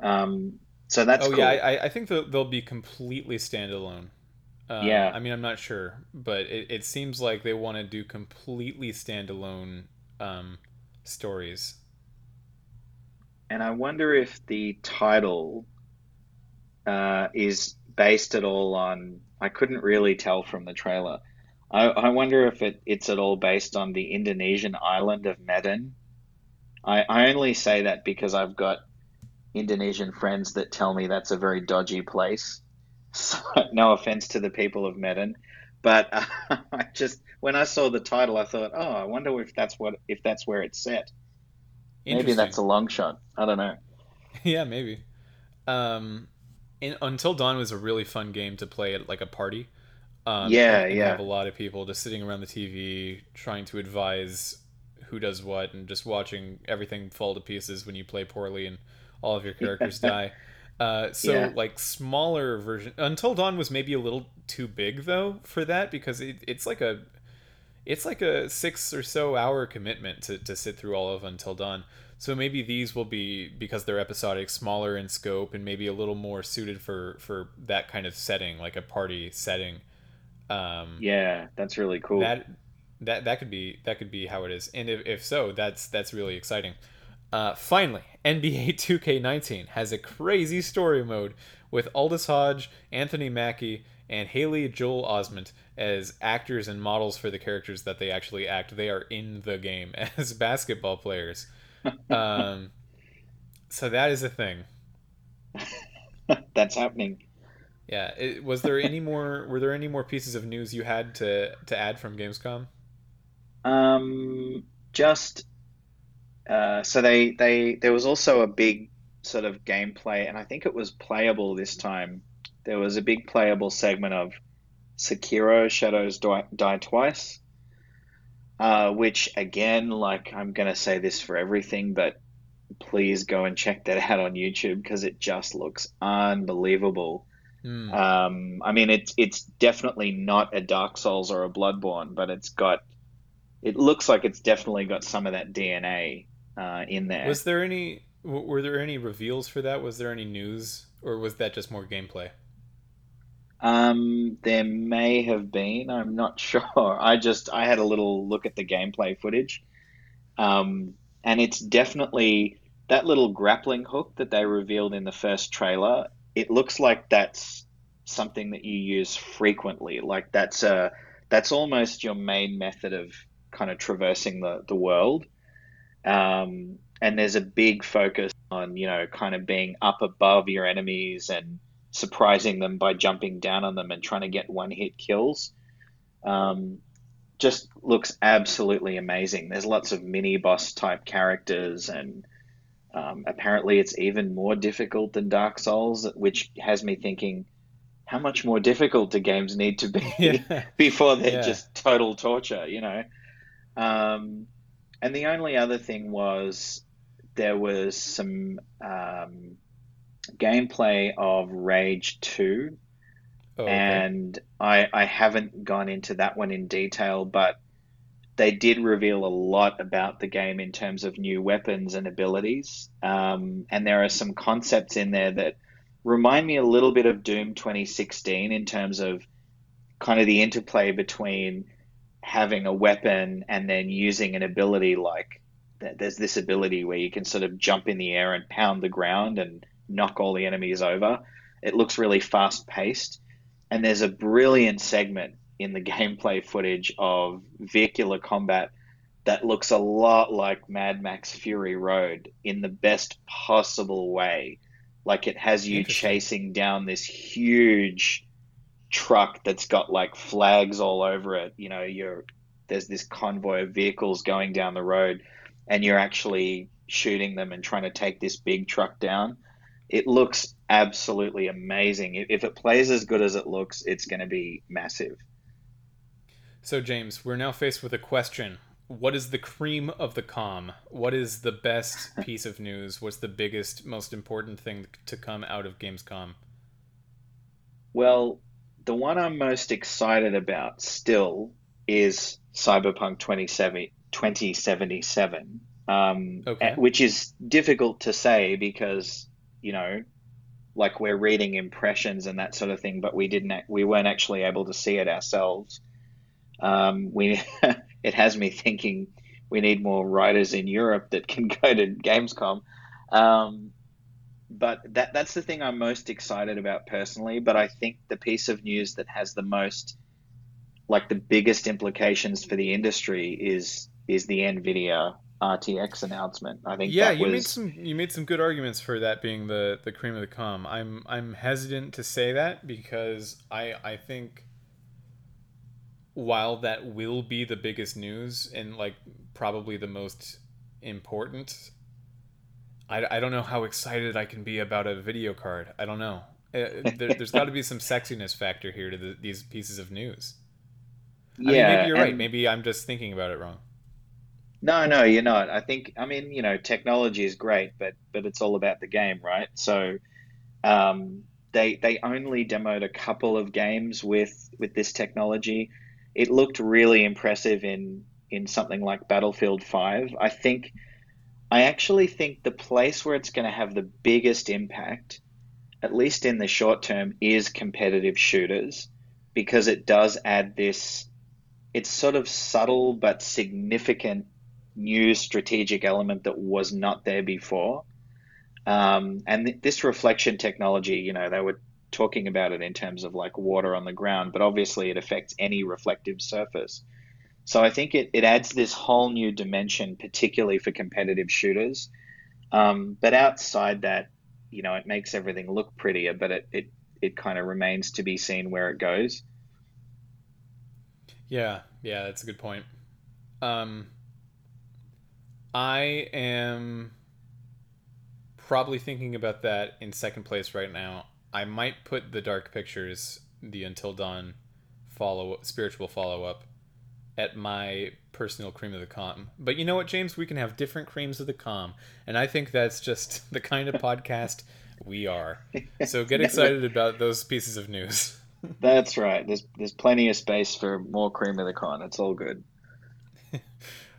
Um, so that's oh cool. yeah, I, I think they'll, they'll be completely standalone. Um, Yeah. I mean, I'm not sure, but it, it seems like they want to do completely standalone um, stories. And I wonder if the title uh, is based at all on. I couldn't really tell from the trailer. I, I wonder if it, it's at all based on the Indonesian island of Medan. I, I only say that because I've got Indonesian friends that tell me that's a very dodgy place. So, no offense to the people of Medan, but uh, I just when I saw the title, I thought, oh, I wonder if that's what if that's where it's set. Maybe that's a long shot. I don't know. yeah, maybe. Um, in, Until Dawn was a really fun game to play at like a party. Um, Yeah, and, and yeah. Have a lot of people just sitting around the TV trying to advise who does what and just watching everything fall to pieces when you play poorly and all of your characters die. Uh, so Yeah. like smaller version. Until Dawn was maybe a little too big though for that because it, it's like a it's like a six or so hour commitment to, to sit through all of Until Dawn. So maybe these will be because they're episodic, smaller in scope, and maybe a little more suited for for that kind of setting, like a party setting. Um, Yeah, that's really cool. that that that could be that could be how it is, and if, if so, that's that's really exciting. Uh, finally, NBA 2K19 has a crazy story mode with Aldis Hodge, Anthony Mackie, and Haley Joel Osment as actors and models for the characters that they actually act. They are in the game as basketball players. Um, so that is a thing. That's happening. Yeah. It, was there any more? Were there any more pieces of news you had to to add from Gamescom? Um, just uh, so they they there was also a big sort of gameplay, and I think it was playable this time. There was a big playable segment of Sekiro: Shadows Die, Die Twice, uh, which again, like I'm gonna say this for everything, but please go and check that out on YouTube because it just looks unbelievable. Hmm. Um, I mean, it's it's definitely not a Dark Souls or a Bloodborne, but it's got. It looks like it's definitely got some of that DNA uh, in there. Was there any? Were there any reveals for that? Was there any news, or was that just more gameplay? Um, there may have been. I'm not sure. I just I had a little look at the gameplay footage, um, and it's definitely that little grappling hook that they revealed in the first trailer. It looks like that's something that you use frequently. Like that's a that's almost your main method of kind of traversing the the world. Um, and there's a big focus on you know kind of being up above your enemies and surprising them by jumping down on them and trying to get one hit kills. Um, just looks absolutely amazing. There's lots of mini boss type characters, and um, apparently it's even more difficult than Dark Souls, which has me thinking, how much more difficult do games need to be Yeah. before they're Yeah. just total torture, you know? Um, and the only other thing was there was some um, gameplay of Rage 2 Oh, okay. and I I haven't gone into that one in detail, but they did reveal a lot about the game in terms of new weapons and abilities. Um, and there are some concepts in there that remind me a little bit of Doom 2016 in terms of kind of the interplay between having a weapon and then using an ability like there's this ability where you can sort of jump in the air and pound the ground and knock all the enemies over. It looks really fast paced. And there's a brilliant segment in the gameplay footage of vehicular combat that looks a lot like Mad Max Fury Road in the best possible way. Like it has you chasing down this huge truck that's got like flags all over it. You know, you're there's this convoy of vehicles going down the road, and you're actually shooting them and trying to take this big truck down. It looks absolutely amazing. If it plays as good as it looks, it's going to be massive. So, James, we're now faced with a question. What is the cream of the com? What is the best piece of news? What's the biggest, most important thing to come out of Gamescom? Well, the one I'm most excited about still is Cyberpunk 2077, um, okay. which is difficult to say because, you know, like we're reading impressions and that sort of thing, but we didn't, we weren't actually able to see it ourselves. Um, we, it has me thinking we need more writers in Europe that can go to Gamescom. Um, but that that's the thing I'm most excited about personally. But I think the piece of news that has the most, like the biggest implications for the industry is is the Nvidia RTX announcement. I think. Yeah, you was... made some you made some good arguments for that being the the cream of the com. I'm I'm hesitant to say that because I I think while that will be the biggest news and like probably the most important I, I don't know how excited I can be about a video card. I don't know. Uh, there, has got to be some sexiness factor here to the, these pieces of news. I yeah, mean, maybe you're right. Maybe I'm just thinking about it wrong. No, no, you're not. I think I mean, you know, technology is great, but but it's all about the game, right? So, um, they they only demoed a couple of games with with this technology. It looked really impressive in in something like Battlefield Five. I think I actually think the place where it's going to have the biggest impact, at least in the short term, is competitive shooters because it does add this, it's sort of subtle but significant new strategic element that was not there before. Um, and th- this reflection technology, you know, they were talking about it in terms of like water on the ground, but obviously it affects any reflective surface. So I think it, it adds this whole new dimension, particularly for competitive shooters. Um, but outside that, you know, it makes everything look prettier, but it, it, it kind of remains to be seen where it goes. Yeah, yeah, that's a good point. Um, I am probably thinking about that in second place right now. I might put the Dark Pictures, the Until Dawn follow spiritual follow up at my personal cream of the com. But you know what, James? We can have different creams of the com. And I think that's just the kind of podcast we are. So get excited about those pieces of news. that's right. There's there's plenty of space for more cream of the con. It's all good.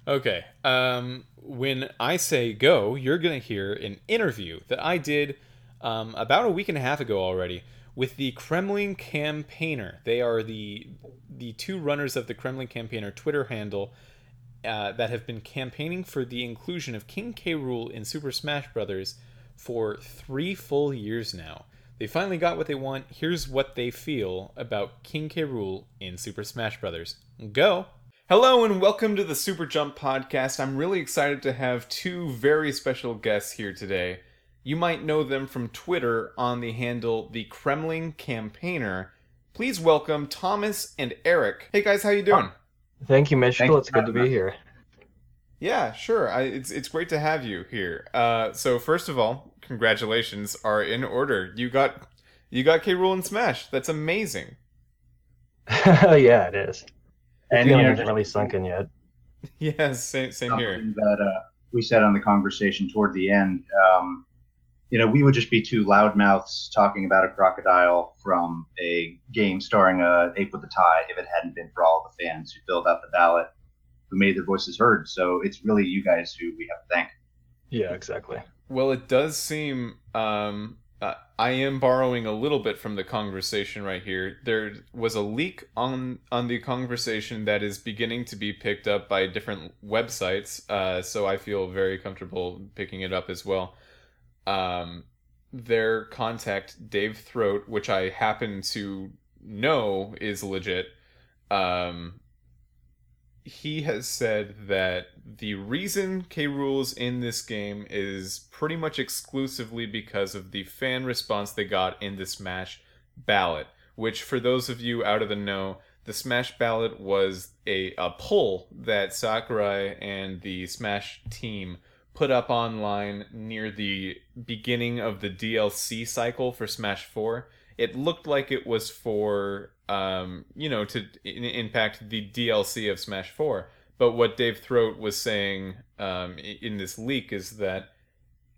Okay. Um, when I say go, you're going to hear an interview that I did um, about a week and a half ago already with the Kremling Campaigner. They are the the two runners of the Kremling Campaigner Twitter handle uh, that have been campaigning for the inclusion of King K. Rool in Super Smash Bros. for three full years now. They finally got what they want. Here's what they feel about King K. Rool in Super Smash Bros. Go! Hello and welcome to the Super Jump podcast. I'm really excited to have two very special guests here today. You might know them from Twitter on the handle the Kremling Campaigner. Please welcome Thomas and Eric. Hey guys, how you doing? Thank you, Mitchell. It's good to be here. Yeah, sure. I, it's it's great to have you here. Uh, so first of all, congratulations are in order. You got you got K. Rool and Smash. That's amazing. yeah, it is. And feeling hasn't really sunk in yet. Yeah, same same here. That uh, we said on the conversation toward the end. Um, you know, we would just be two loudmouths talking about a crocodile from a game starring a ape with a tie if it hadn't been for all the fans who filled out the ballot, who made their voices heard. So it's really you guys who we have to thank. Yeah, exactly. Well, it does seem um, uh, I am borrowing a little bit from the conversation right here. There was a leak on on the conversation that is beginning to be picked up by different websites. Uh, so I feel very comfortable picking it up as well um, their contact Dave Throat, which I happen to know is legit. Um, he has said that the reason K. Rool's in this game is pretty much exclusively because of the fan response they got in the Smash ballot. Which, for those of you out of the know, the Smash ballot was a, a poll that Sakurai and the Smash team put up online near the beginning of the DLC cycle for Smash 4. It looked like it was for, um, you know, to in- impact the DLC of Smash 4. But what Dave Throat was saying um, in this leak is that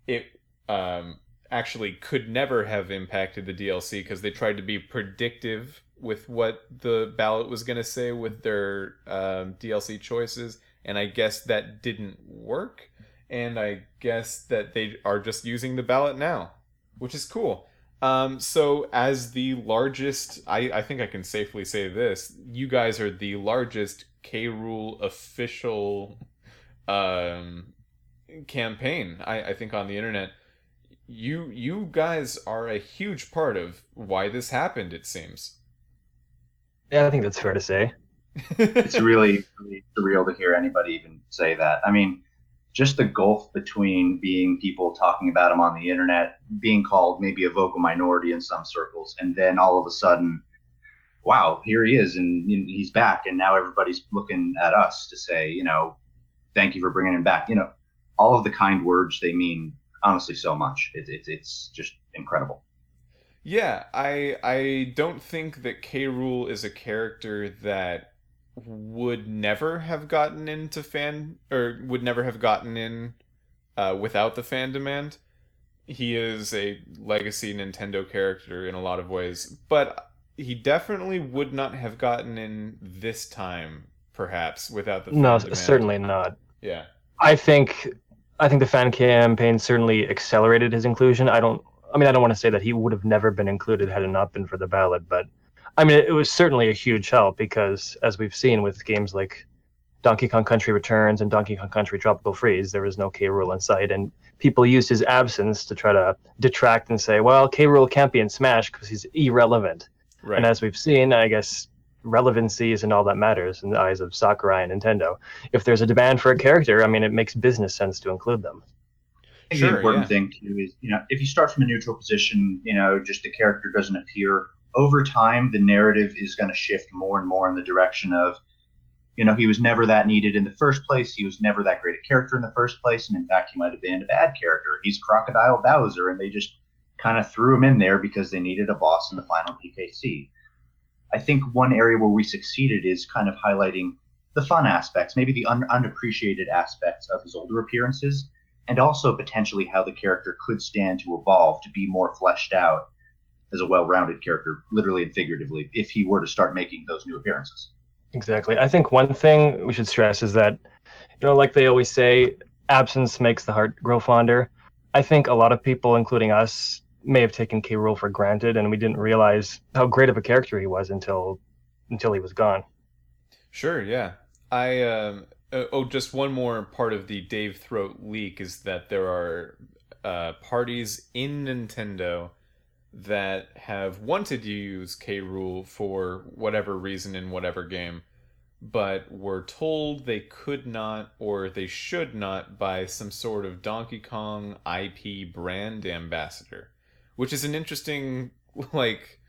it um, actually could never have impacted the DLC because they tried to be predictive with what the ballot was going to say with their um, DLC choices, and I guess that didn't work. And I guess that they are just using the ballot now, which is cool. Um, so, as the largest, I, I think I can safely say this: you guys are the largest K Rool official um, campaign. I, I think on the internet. You you guys are a huge part of why this happened. It seems. Yeah, I think that's fair to say. it's really, really surreal to hear anybody even say that. I mean, just the gulf between being people talking about him on the internet, being called maybe a vocal minority in some circles, and then all of a sudden, wow, here he is, and he's back, and now everybody's looking at us to say, you know, thank you for bringing him back. You know, all of the kind words they mean honestly so much. It, it, it's just incredible. Yeah, I I don't think that K Rool is a character that would never have gotten into fan or would never have gotten in uh, without the fan demand. He is a legacy Nintendo character in a lot of ways, but he definitely would not have gotten in this time, perhaps, without the fan no, demand. certainly not. Yeah, I think I think the fan campaign certainly accelerated his inclusion. I don't. I mean, I don't want to say that he would have never been included had it not been for the ballot, but I mean, it was certainly a huge help because, as we've seen with games like Donkey Kong Country Returns and Donkey Kong Country Tropical Freeze, there was no K Rool in sight, and people used his absence to try to detract and say, "Well, K Rool can't be in Smash because he's irrelevant." right. And as we've seen, I guess relevancy isn't all that matters in the eyes of Sakurai and Nintendo. If there's a demand for a character, I mean, it makes business sense to include them. Sure, the important yeah. thing too is, you know, if you start from a neutral position, you know, just the character doesn't appear. Over time, the narrative is going to shift more and more in the direction of, you know, he was never that needed in the first place. He was never that great a character in the first place, and in fact, he might have been a bad character. He's Crocodile Bowser, and they just kind of threw him in there because they needed a boss in the final DKC. I think one area where we succeeded is kind of highlighting the fun aspects, maybe the un- unappreciated aspects of his older appearances, and also potentially how the character could stand to evolve to be more fleshed out as a well-rounded character, literally and figuratively, if he were to start making those new appearances. Exactly. I think one thing we should stress is that, you know, like they always say, absence makes the heart grow fonder. I think a lot of people, including us, may have taken K. Rool for granted, and we didn't realize how great of a character he was until until he was gone. Sure, yeah. I um uh, oh, just one more part of the Dave Throat leak is that there are uh, parties in Nintendo that have wanted to use K Rool for whatever reason in whatever game, but were told they could not or they should not by some sort of Donkey Kong IP brand ambassador, which is an interesting like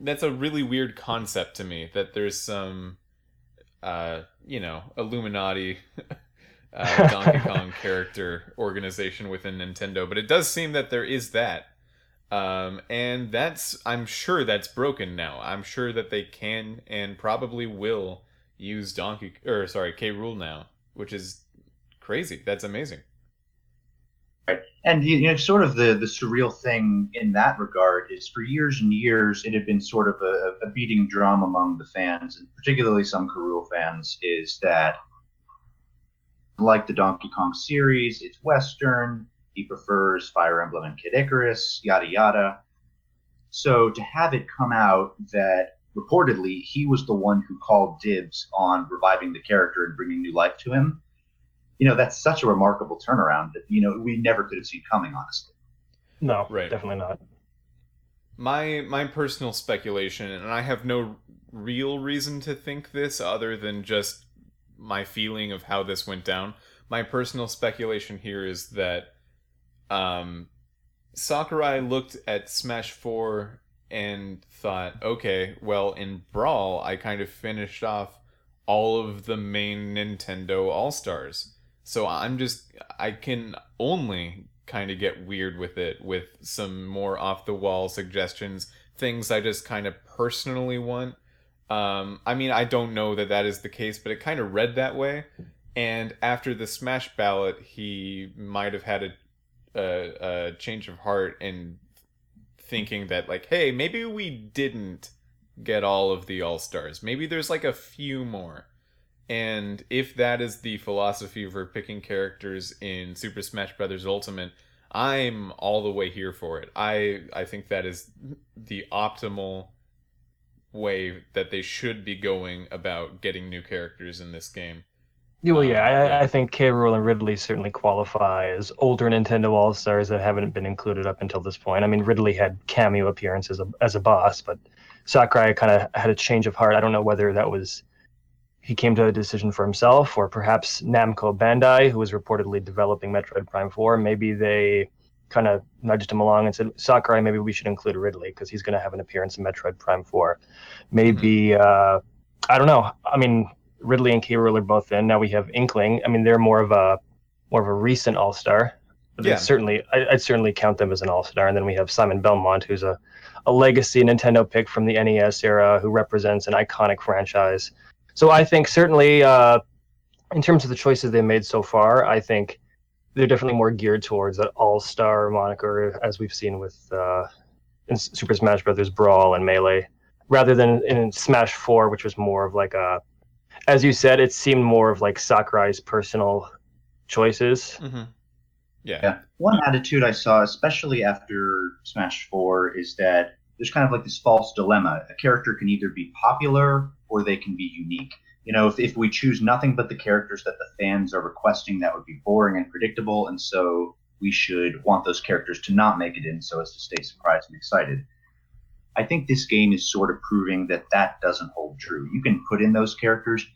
that's a really weird concept to me that there's some uh, you know, Illuminati uh, Donkey Kong character organization within Nintendo, but it does seem that there is that. Um, and that's, I'm sure that's broken now. I'm sure that they can and probably will use Donkey, or sorry, K. Rool now, which is crazy. That's amazing. Right. And you know, sort of the the surreal thing in that regard is, for years and years, it had been sort of a, a beating drum among the fans, and particularly some K. Rool fans, is that like the Donkey Kong series, it's Western. He prefers Fire Emblem and Kid Icarus, yada yada. So to have it come out that reportedly he was the one who called dibs on reviving the character and bringing new life to him, you know, that's such a remarkable turnaround that you know we never could have seen coming, honestly. No, Right. definitely not. My my personal speculation, and I have no real reason to think this other than just my feeling of how this went down. My personal speculation here is that um, Sakurai looked at Smash 4 and thought, okay, well, in Brawl, I kind of finished off all of the main Nintendo All Stars. So I'm just I can only kind of get weird with it with some more off the wall suggestions, things I just kind of personally want. Um, I mean, I don't know that that is the case, but it kind of read that way. And after the Smash ballot, he might have had a, a, a change of heart and thinking that like, hey, maybe we didn't get all of the all stars. Maybe there's like a few more. And if that is the philosophy for picking characters in Super Smash Bros. Ultimate, I'm all the way here for it. I I think that is the optimal way that they should be going about getting new characters in this game. Well, yeah, I, I think K. Rool and Ridley certainly qualify as older Nintendo All Stars that haven't been included up until this point. I mean, Ridley had cameo appearances as a, as a boss, but Sakurai kind of had a change of heart. I don't know whether that was he came to a decision for himself, or perhaps Namco Bandai, who was reportedly developing Metroid Prime 4, maybe they kind of nudged him along and said, Sakurai, maybe we should include Ridley because he's going to have an appearance in Metroid Prime 4. Maybe, mm-hmm. uh, I don't know. I mean, Ridley and K. Rool are both in. Now we have Inkling. I mean, they're more of a more of a recent All Star. Yeah. Certainly, I, would certainly count them as an All Star. And then we have Simon Belmont, who's a, a legacy Nintendo pick from the NES era, who represents an iconic franchise. So I think certainly, uh, in terms of the choices they made so far, I think they're definitely more geared towards that All Star moniker, as we've seen with uh, in Super Smash Brothers Brawl and Melee, rather than in Smash Four, which was more of like a as you said, it seemed more of like Sakurai's personal choices. Mm-hmm. Yeah. yeah. One attitude I saw, especially after Smash 4, is that there's kind of like this false dilemma. A character can either be popular or they can be unique. You know, if, if we choose nothing but the characters that the fans are requesting, that would be boring and predictable. And so we should want those characters to not make it in so as to stay surprised and excited. I think this game is sort of proving that that doesn't hold true. You can put in those characters.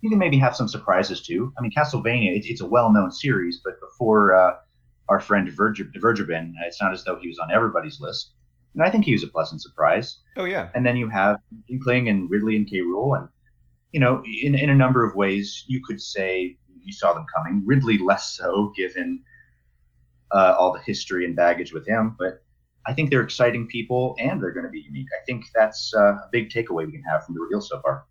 You can maybe have some surprises too. I mean, Castlevania, it, it's a well-known series, but before uh, our friend Divergibin, it's not as though he was on everybody's list. And I think he was a pleasant surprise. Oh yeah. And then you have Inkling and Ridley and K. Rool, and you know, in in a number of ways, you could say you saw them coming. Ridley less so, given uh, all the history and baggage with him, but I think they're exciting people and they're going to be unique. I think that's uh, a big takeaway we can have from the reveal so far.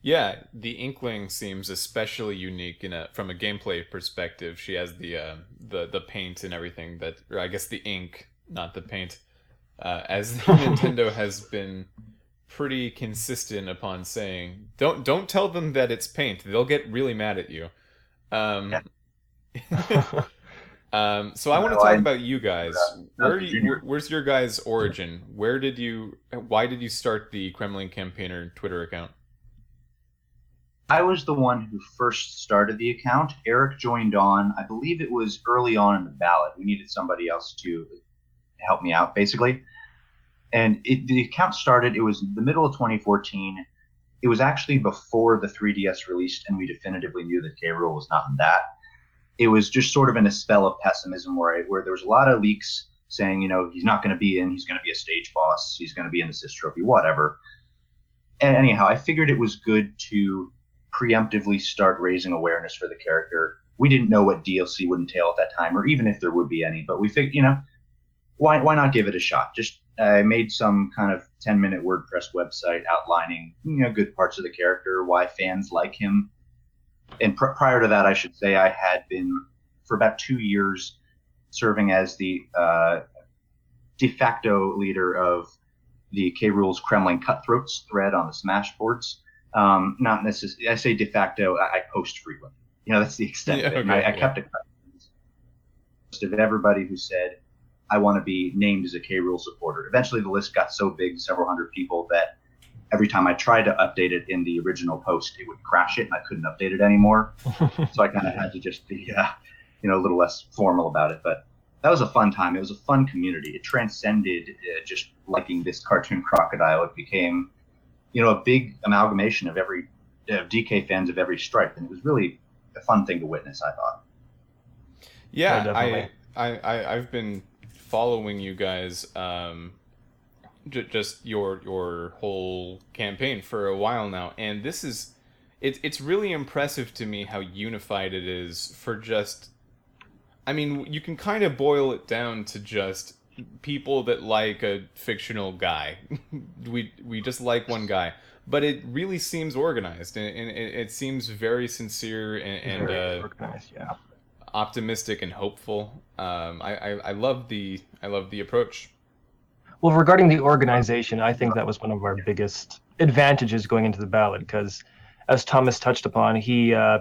Yeah, the Inkling seems especially unique in a from a gameplay perspective. She has the uh, the the paint and everything that, or I guess the ink, not the paint, uh, as Nintendo has been pretty consistent upon saying. Don't don't tell them that it's paint; they'll get really mad at you. Um, yeah. Um, so I want to talk I, about you guys. Where you, where, where's your guys' origin? Where did you? Why did you start the Kremling Campaigner Twitter account? I was the one who first started the account. Eric joined on. I believe it was early on in the ballot. We needed somebody else to help me out, basically. And it, the account started. It was the middle of 2014. It was actually before the 3DS released, and we definitively knew that K. Rool was not in that it was just sort of in a spell of pessimism where I, where there was a lot of leaks saying, you know, he's not going to be in, he's going to be a stage boss, he's going to be in the Assist Trophy, whatever. And anyhow, I figured it was good to preemptively start raising awareness for the character. We didn't know what DLC would entail at that time, or even if there would be any, but we figured, you know, why why not give it a shot? Just I made some kind of 10 minute WordPress website outlining, you know, good parts of the character, why fans like him, and pr- prior to that, I should say I had been for about two years serving as the uh, de facto leader of the K Rool's Kremling Cutthroats thread on the Smash boards. Um, not necessarily, I say de facto, I, I post frequently. You know, that's the extent yeah, of it. Okay, I, I kept a list of everybody who said, I want to be named as a K Rool supporter. Eventually, the list got so big, several hundred people, that every time I tried to update it in the original post, it would crash it and I couldn't update it anymore. so I kind of had to just be, uh, you know, a little less formal about it. But that was a fun time. It was a fun community. It transcended uh, just liking this cartoon crocodile. It became, you know, a big amalgamation of every of DK fans of every stripe, and it was really a fun thing to witness. I thought. Yeah, yeah I, I, I've been following you guys um, j- just your your whole campaign for a while now, and this is it's it's really impressive to me how unified it is for just. I mean, you can kind of boil it down to just people that like a fictional guy. we we just like one guy, but it really seems organized and, and it, it, seems very sincere and, and uh, organized, yeah. optimistic and hopeful. Um, I, I I love the I love the approach. Well, regarding the organization, I think that was one of our biggest advantages going into the ballot because, as Thomas touched upon, he uh,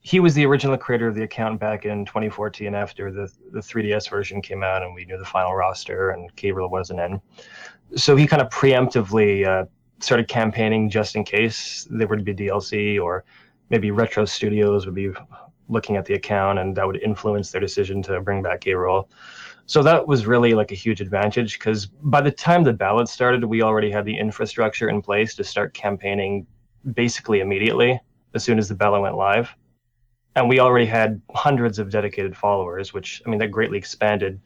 he was the original creator of the account back in 2014 after the the 3DS version came out and we knew the final roster and Gabriel wasn't in. So he kind of preemptively uh, started campaigning just in case there would be DLC or maybe Retro Studios would be looking at the account and that would influence their decision to bring back Gabriel. So that was really like a huge advantage because by the time the ballot started, we already had the infrastructure in place to start campaigning basically immediately as soon as the ballot went live. And we already had hundreds of dedicated followers, which I mean, that greatly expanded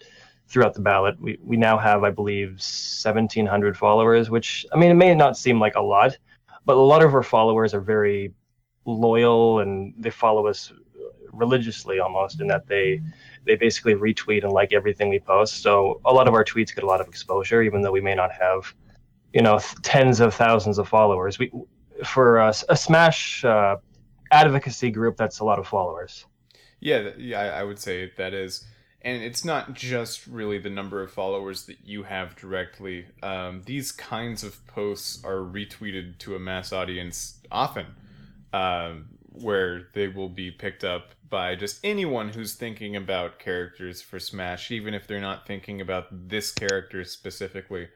throughout the ballot. We, we now have, I believe, 1,700 followers, which I mean, it may not seem like a lot, but a lot of our followers are very loyal and they follow us religiously almost in that they they basically retweet and like everything we post. So a lot of our tweets get a lot of exposure, even though we may not have, you know, tens of thousands of followers. We for a Smash uh, advocacy group, that's a lot of followers. Yeah, yeah, I would say that is, and it's not just really the number of followers that you have directly. Um, these kinds of posts are retweeted to a mass audience often. Um, where they will be picked up by just anyone who's thinking about characters for Smash, even if they're not thinking about this character specifically.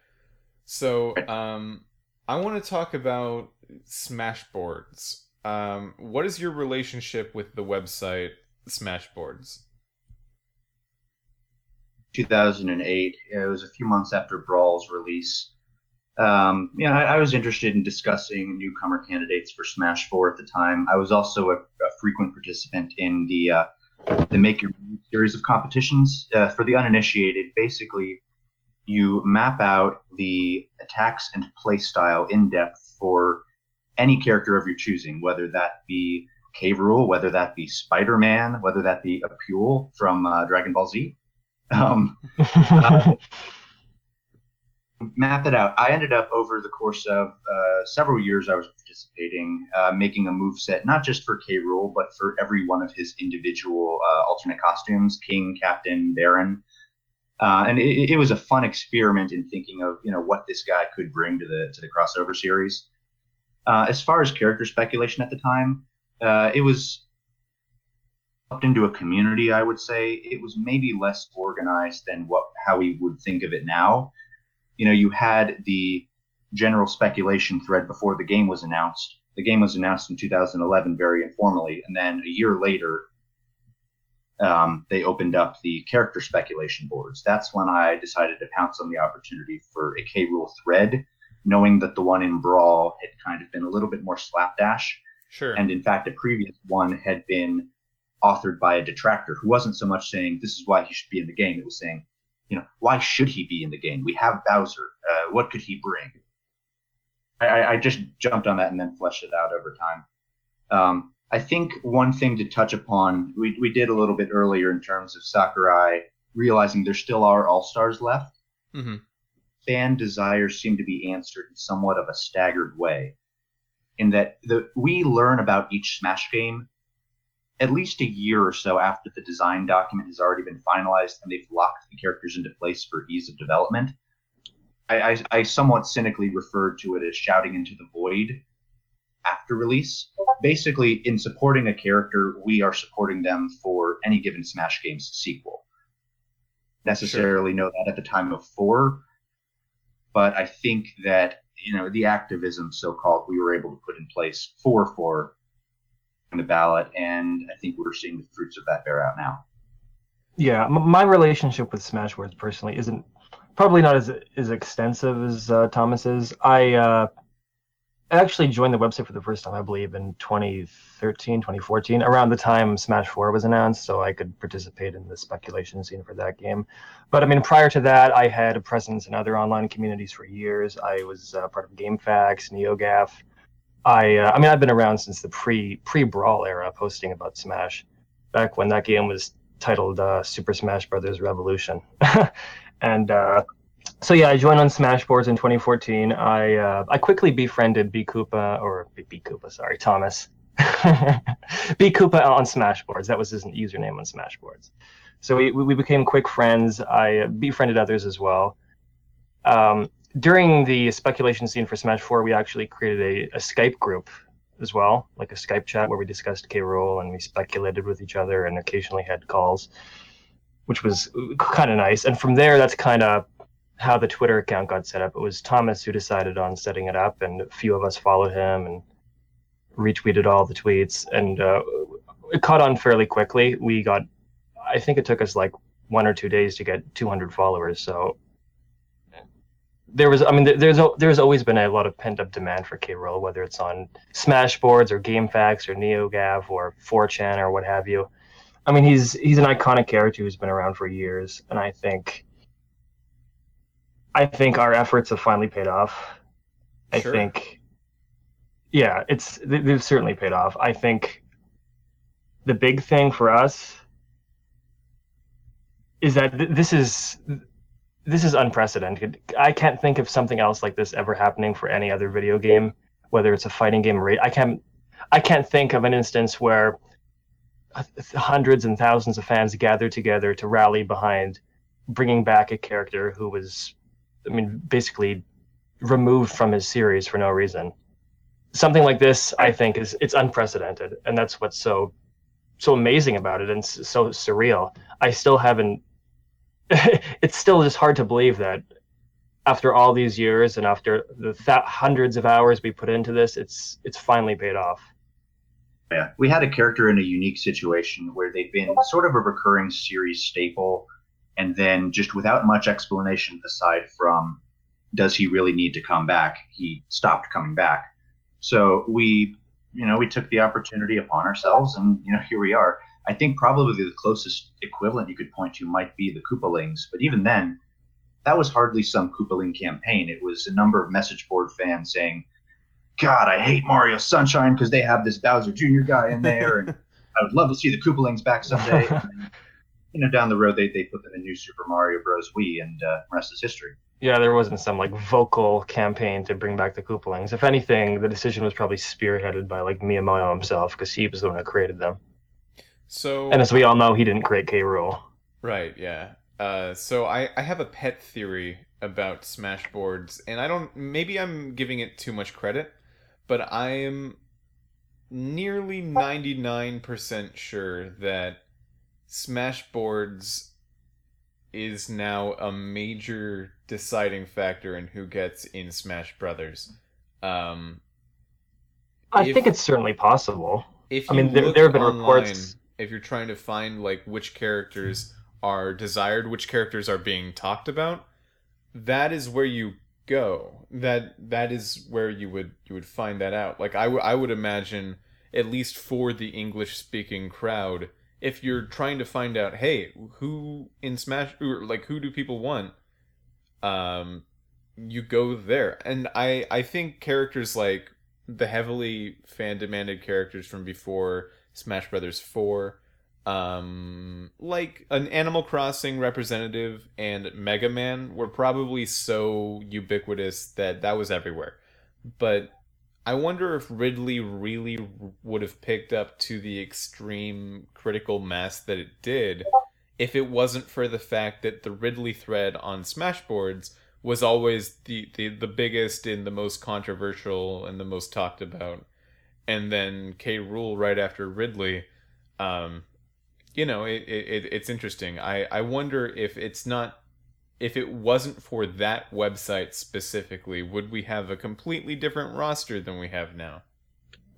So, um, I want to talk about Smashboards. Um, what is your relationship with the website Smashboards? 2008. It was a few months after Brawl's release um, yeah, I, I, was interested in discussing newcomer candidates for Smash 4 at the time. I was also a, a frequent participant in the uh, the Make Your series of competitions. Uh, for the uninitiated, basically, you map out the attacks and play style in depth for any character of your choosing, whether that be K. Rool, whether that be Spider Man, whether that be Appule from uh, Dragon Ball Z. Um, uh, map it out. I ended up over the course of uh, several years I was participating, uh, making a move set not just for K. Rool, but for every one of his individual uh, alternate costumes: King, Captain, Baron. Uh, and it, it, was a fun experiment in thinking of you know what this guy could bring to the to the crossover series. Uh, as far as character speculation at the time, uh, it was up into a community. I would say it was maybe less organized than what how we would think of it now you know, you had the general speculation thread before the game was announced. The game was announced in 2011 very informally, and then a year later, um, they opened up the character speculation boards. That's when I decided to pounce on the opportunity for a K Rool thread, knowing that the one in Brawl had kind of been a little bit more slapdash. Sure. And in fact, a previous one had been authored by a detractor who wasn't so much saying this is why he should be in the game. It was saying you know, why should he be in the game? We have Bowser. Uh, what could he bring? I, I, just jumped on that and then fleshed it out over time. Um, I think one thing to touch upon, we, we did a little bit earlier in terms of Sakurai realizing there still are all stars left. Mm-hmm. Fan desires seem to be answered in somewhat of a staggered way. In that the, we learn about each Smash game at least a year or so after the design document has already been finalized and they've locked the characters into place for ease of development. I, I, I somewhat cynically referred to it as shouting into the void after release. Basically, in supporting a character, we are supporting them for any given Smash Games sequel. Necessarily sure. know that at the time of four, but I think that you know the activism, so called, we were able to put in place for four the ballot, and I think we're seeing the fruits of that bear out now. Yeah, my relationship with Smashboards personally isn't probably not as as extensive as uh, Thomas's. I uh, actually joined the website for the first time, I believe, in 2013, 2014, around the time Smash 4 was announced, so I could participate in the speculation scene for that game. But I mean, prior to that, I had a presence in other online communities for years. I was uh, part of GameFAQs, NeoGAF, I uh, I mean I've been around since the pre pre brawl era, posting about Smash, back when that game was titled uh, Super Smash Brothers Revolution, and uh, so yeah, I joined on Smashboards in 2014. I uh, I quickly befriended B Koopa or B, Koopa, sorry, Thomas. B Koopa on Smashboards. That was his username on Smashboards. So we we became quick friends. I befriended others as well. Um, during the speculation scene for Smash 4, we actually created a, a Skype group as well, like a Skype chat where we discussed K. Rool and we speculated with each other and occasionally had calls, which was kind of nice. And from there, that's kind of how the Twitter account got set up. It was Thomas who decided on setting it up, and a few of us followed him and retweeted all the tweets. And uh, it caught on fairly quickly. We got, I think it took us like one or two days to get 200 followers. So there was, I mean, there's there's always been a lot of pent up demand for K. Rool, whether it's on Smashboards or GameFAQs or NeoGAF or 4chan or what have you. I mean, he's he's an iconic character who's been around for years, and I think I think our efforts have finally paid off. I sure. think, yeah, it's they've certainly paid off. I think the big thing for us is that th- this is this is unprecedented. I can't think of something else like this ever happening for any other video game, whether it's a fighting game or I can't I can't think of an instance where hundreds and thousands of fans gathered together to rally behind bringing back a character who was I mean basically removed from his series for no reason. Something like this I think is it's unprecedented and that's what's so so amazing about it and so surreal. I still haven't it's still just hard to believe that after all these years and after the th- hundreds of hours we put into this, it's it's finally paid off. Yeah, we had a character in a unique situation where they've been sort of a recurring series staple, and then just without much explanation aside from does he really need to come back, he stopped coming back. So we, you know, we took the opportunity upon ourselves, and you know, here we are. I think probably the closest equivalent you could point to might be the Koopalings, but even then, that was hardly some Koopaling campaign. It was a number of message board fans saying, "God, I hate Mario Sunshine because they have this Bowser Jr. guy in there, and I would love to see the Koopalings back someday." Then, you know, down the road, they they put them in New Super Mario Bros. Wii, and uh, rest is history. Yeah, there wasn't some like vocal campaign to bring back the Koopalings. If anything, the decision was probably spearheaded by like Miyamoto himself because he was the one who created them. So and as we all know, he didn't create K. Rool. Right. Yeah. Uh, so I I have a pet theory about Smashboards, and I don't. Maybe I'm giving it too much credit, but I am nearly ninety nine percent sure that Smashboards is now a major deciding factor in who gets in Smash Brothers. Um, I if, think it's certainly possible. If I mean, there, there have been online, reports if you're trying to find like which characters are desired, which characters are being talked about, that is where you go. That that is where you would you would find that out. Like I, w- I would imagine at least for the English speaking crowd, if you're trying to find out, hey, who in Smash or like who do people want, um, you go there. And I I think characters like the heavily fan demanded characters from before Smash Brothers 4, um, like an Animal Crossing representative and Mega Man were probably so ubiquitous that that was everywhere. But I wonder if Ridley really would have picked up to the extreme critical mass that it did if it wasn't for the fact that the Ridley thread on Smashboards was always the, the, the biggest and the most controversial and the most talked about and then K. Rool right after Ridley. Um, you know, it, it, it's interesting. I, I wonder if it's not if it wasn't for that website specifically, would we have a completely different roster than we have now?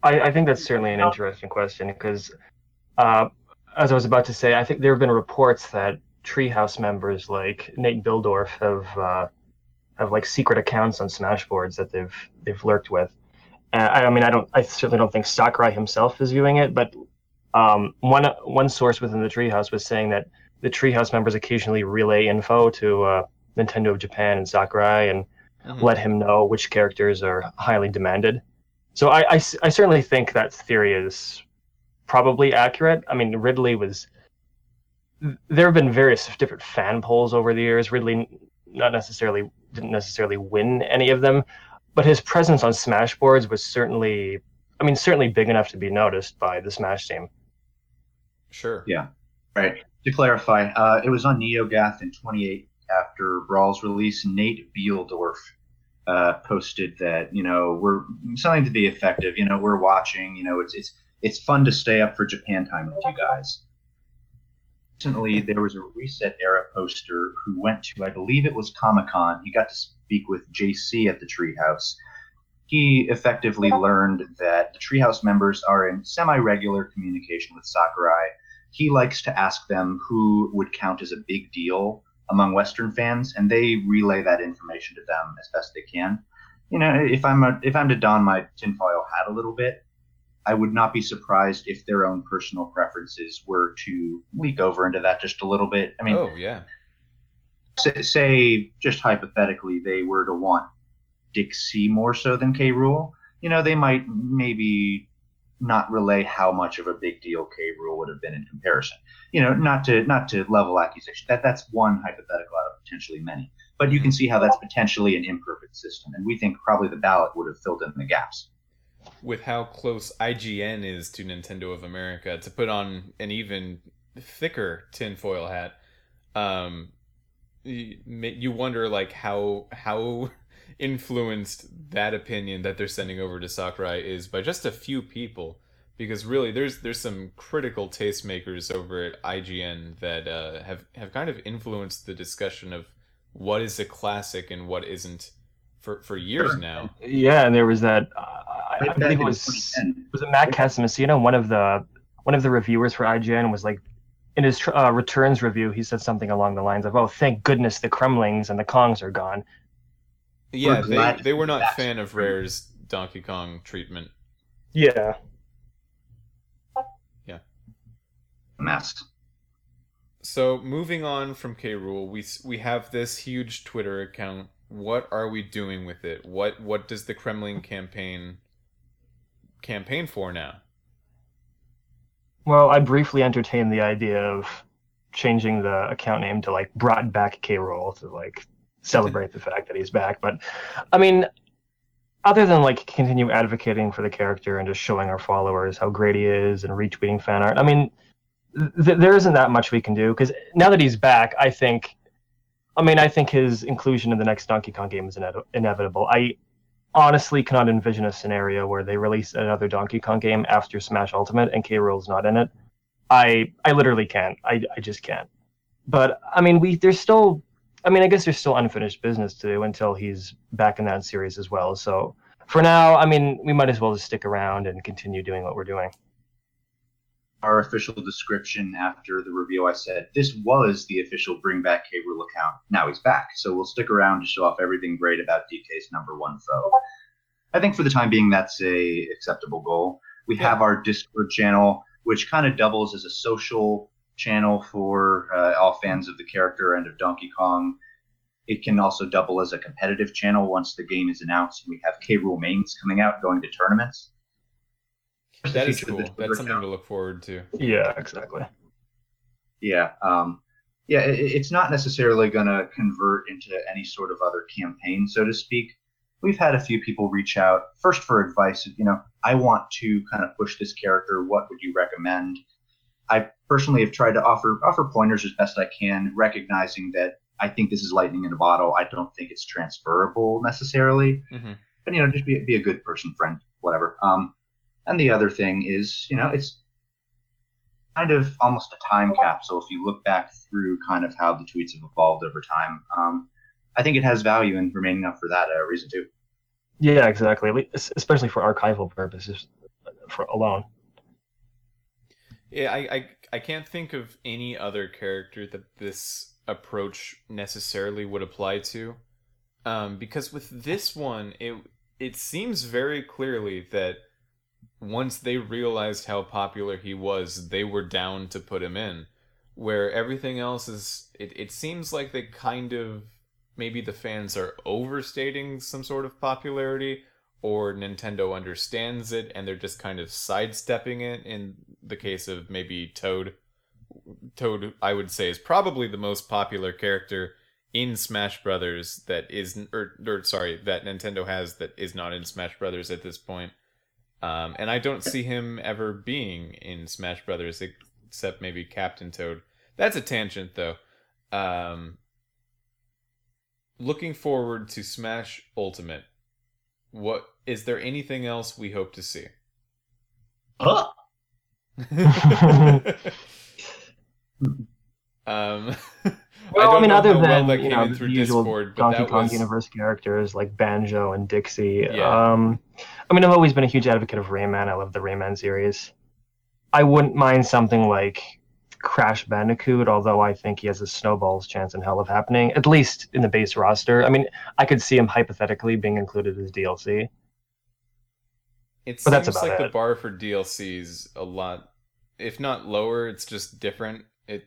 I, I think that's certainly an interesting question because, uh, as I was about to say, I think there have been reports that Treehouse members like Nate Bihldorff have uh, have like secret accounts on Smashboards that they've they've lurked with. Uh, I, I mean, I don't. I certainly don't think Sakurai himself is viewing it, but um, one one source within the Treehouse was saying that the Treehouse members occasionally relay info to uh, Nintendo of Japan and Sakurai and mm-hmm. let him know which characters are highly demanded. So I, I, I certainly think that theory is probably accurate. I mean, Ridley was. There have been various different fan polls over the years. Ridley not necessarily didn't necessarily win any of them, but his presence on Smash boards was certainly, I mean, certainly big enough to be noticed by the Smash team. Sure. Yeah. Right. To clarify, uh, it was on NeoGAF in 28 after Brawl's release. Nate Bihldorff uh, posted that you know we're something to be effective. You know we're watching. You know it's it's it's fun to stay up for Japan time with you guys. Recently, there was a Reset Era poster who went to, I believe it was Comic Con. He got to speak with JC at the Treehouse. He effectively learned that the Treehouse members are in semi regular communication with Sakurai. He likes to ask them who would count as a big deal among Western fans, and they relay that information to them as best they can. You know, if I'm a, if I'm to don my tinfoil hat a little bit, I would not be surprised if their own personal preferences were to leak over into that just a little bit. I mean, oh yeah. Say, just hypothetically they were to want Dixie more so than K. Rool, You know, they might maybe not relay how much of a big deal K. Rool would have been in comparison. You know, not to not to level accusation. That that's one hypothetical out of potentially many. But you can see how that's potentially an imperfect system, and we think probably the ballot would have filled in the gaps. With how close IGN is to Nintendo of America, to put on an even thicker tinfoil hat, um, you wonder like how how influenced that opinion that they're sending over to Sakurai is by just a few people. Because really there's there's some critical tastemakers over at IGN that uh, have have kind of influenced the discussion of what is a classic and what isn't for for years now. Yeah, and there was that uh, I, I believe it was was it Matt Casamassina, one of the one of the reviewers for IGN was like in his uh, returns review, he said something along the lines of, "Oh, thank goodness the Kremlings and the Kongs are gone." Yeah, they, they were not fan of Rare's Donkey Kong treatment. Yeah. Yeah. Mess. So moving on from K. Rool, we we have this huge Twitter account. What are we doing with it? What what does the Kremling campaign campaign for now? Well, I briefly entertained the idea of changing the account name to like brought back K. Rool to like celebrate the fact that he's back. But I mean, other than like continue advocating for the character and just showing our followers how great he is and retweeting fan art, I mean, th- there isn't that much we can do because now that he's back, I think, I mean, I think his inclusion in the next Donkey Kong game is ine- inevitable. I honestly cannot envision a scenario where they release another Donkey Kong game after Smash Ultimate and K. Rool's not in it. I I literally can't. I I just can't. But I mean, we there's still I mean, I guess there's still unfinished business to do until he's back in that series as well. So for now, I mean, we might as well just stick around and continue doing what we're doing. Our official description after the review, I said this was the official Bring Back K. Account. Now he's back, so we'll stick around to show off everything great about DK's number one foe. I think for the time being, that's a acceptable goal. We yeah. have our Discord channel, which kind of doubles as a social channel for uh, all fans of the character and of Donkey Kong. It can also double as a competitive channel once the game is announced. We have K. Rool mains coming out, going to tournaments. That is cool. That's something account. to look forward to. Yeah, exactly. Yeah, um, yeah. It, it's not necessarily going to convert into any sort of other campaign, so to speak. We've had a few people reach out first for advice. You know, I want to kind of push this character. What would you recommend? I personally have tried to offer offer pointers as best I can, recognizing that I think this is lightning in a bottle. I don't think it's transferable necessarily. Mm-hmm. But you know, just be be a good person, friend, whatever. Um, and the other thing is, you know, it's kind of almost a time capsule if you look back through kind of how the tweets have evolved over time. Um, I think it has value in remaining up for that uh, reason too. Yeah, exactly. Especially for archival purposes, for alone. Yeah, I, I I can't think of any other character that this approach necessarily would apply to. Um, because with this one, it it seems very clearly that once they realized how popular he was, they were down to put him in. Where everything else is, it, it seems like they kind of maybe the fans are overstating some sort of popularity, or Nintendo understands it and they're just kind of sidestepping it in the case of maybe Toad. Toad, I would say, is probably the most popular character in Smash Brothers that is, or, or sorry, that Nintendo has that is not in Smash Brothers at this point. Um, and I don't see him ever being in Smash Brothers except maybe Captain Toad. That's a tangent, though. Um, looking forward to Smash Ultimate. What is there anything else we hope to see? Huh? um, Well, I, don't mean, know other well than that you know the usual Discord, Donkey Kong was universe characters like Banjo and Dixie. Yeah. Um, I mean, I've always been a huge advocate of Rayman. I love the Rayman series. I wouldn't mind something like Crash Bandicoot, although I think he has a snowball's chance in hell of happening, at least in the base roster. I mean, I could see him hypothetically being included as DLC. It But that's seems like the bar for DLCs a lot, if not lower, it's just different. It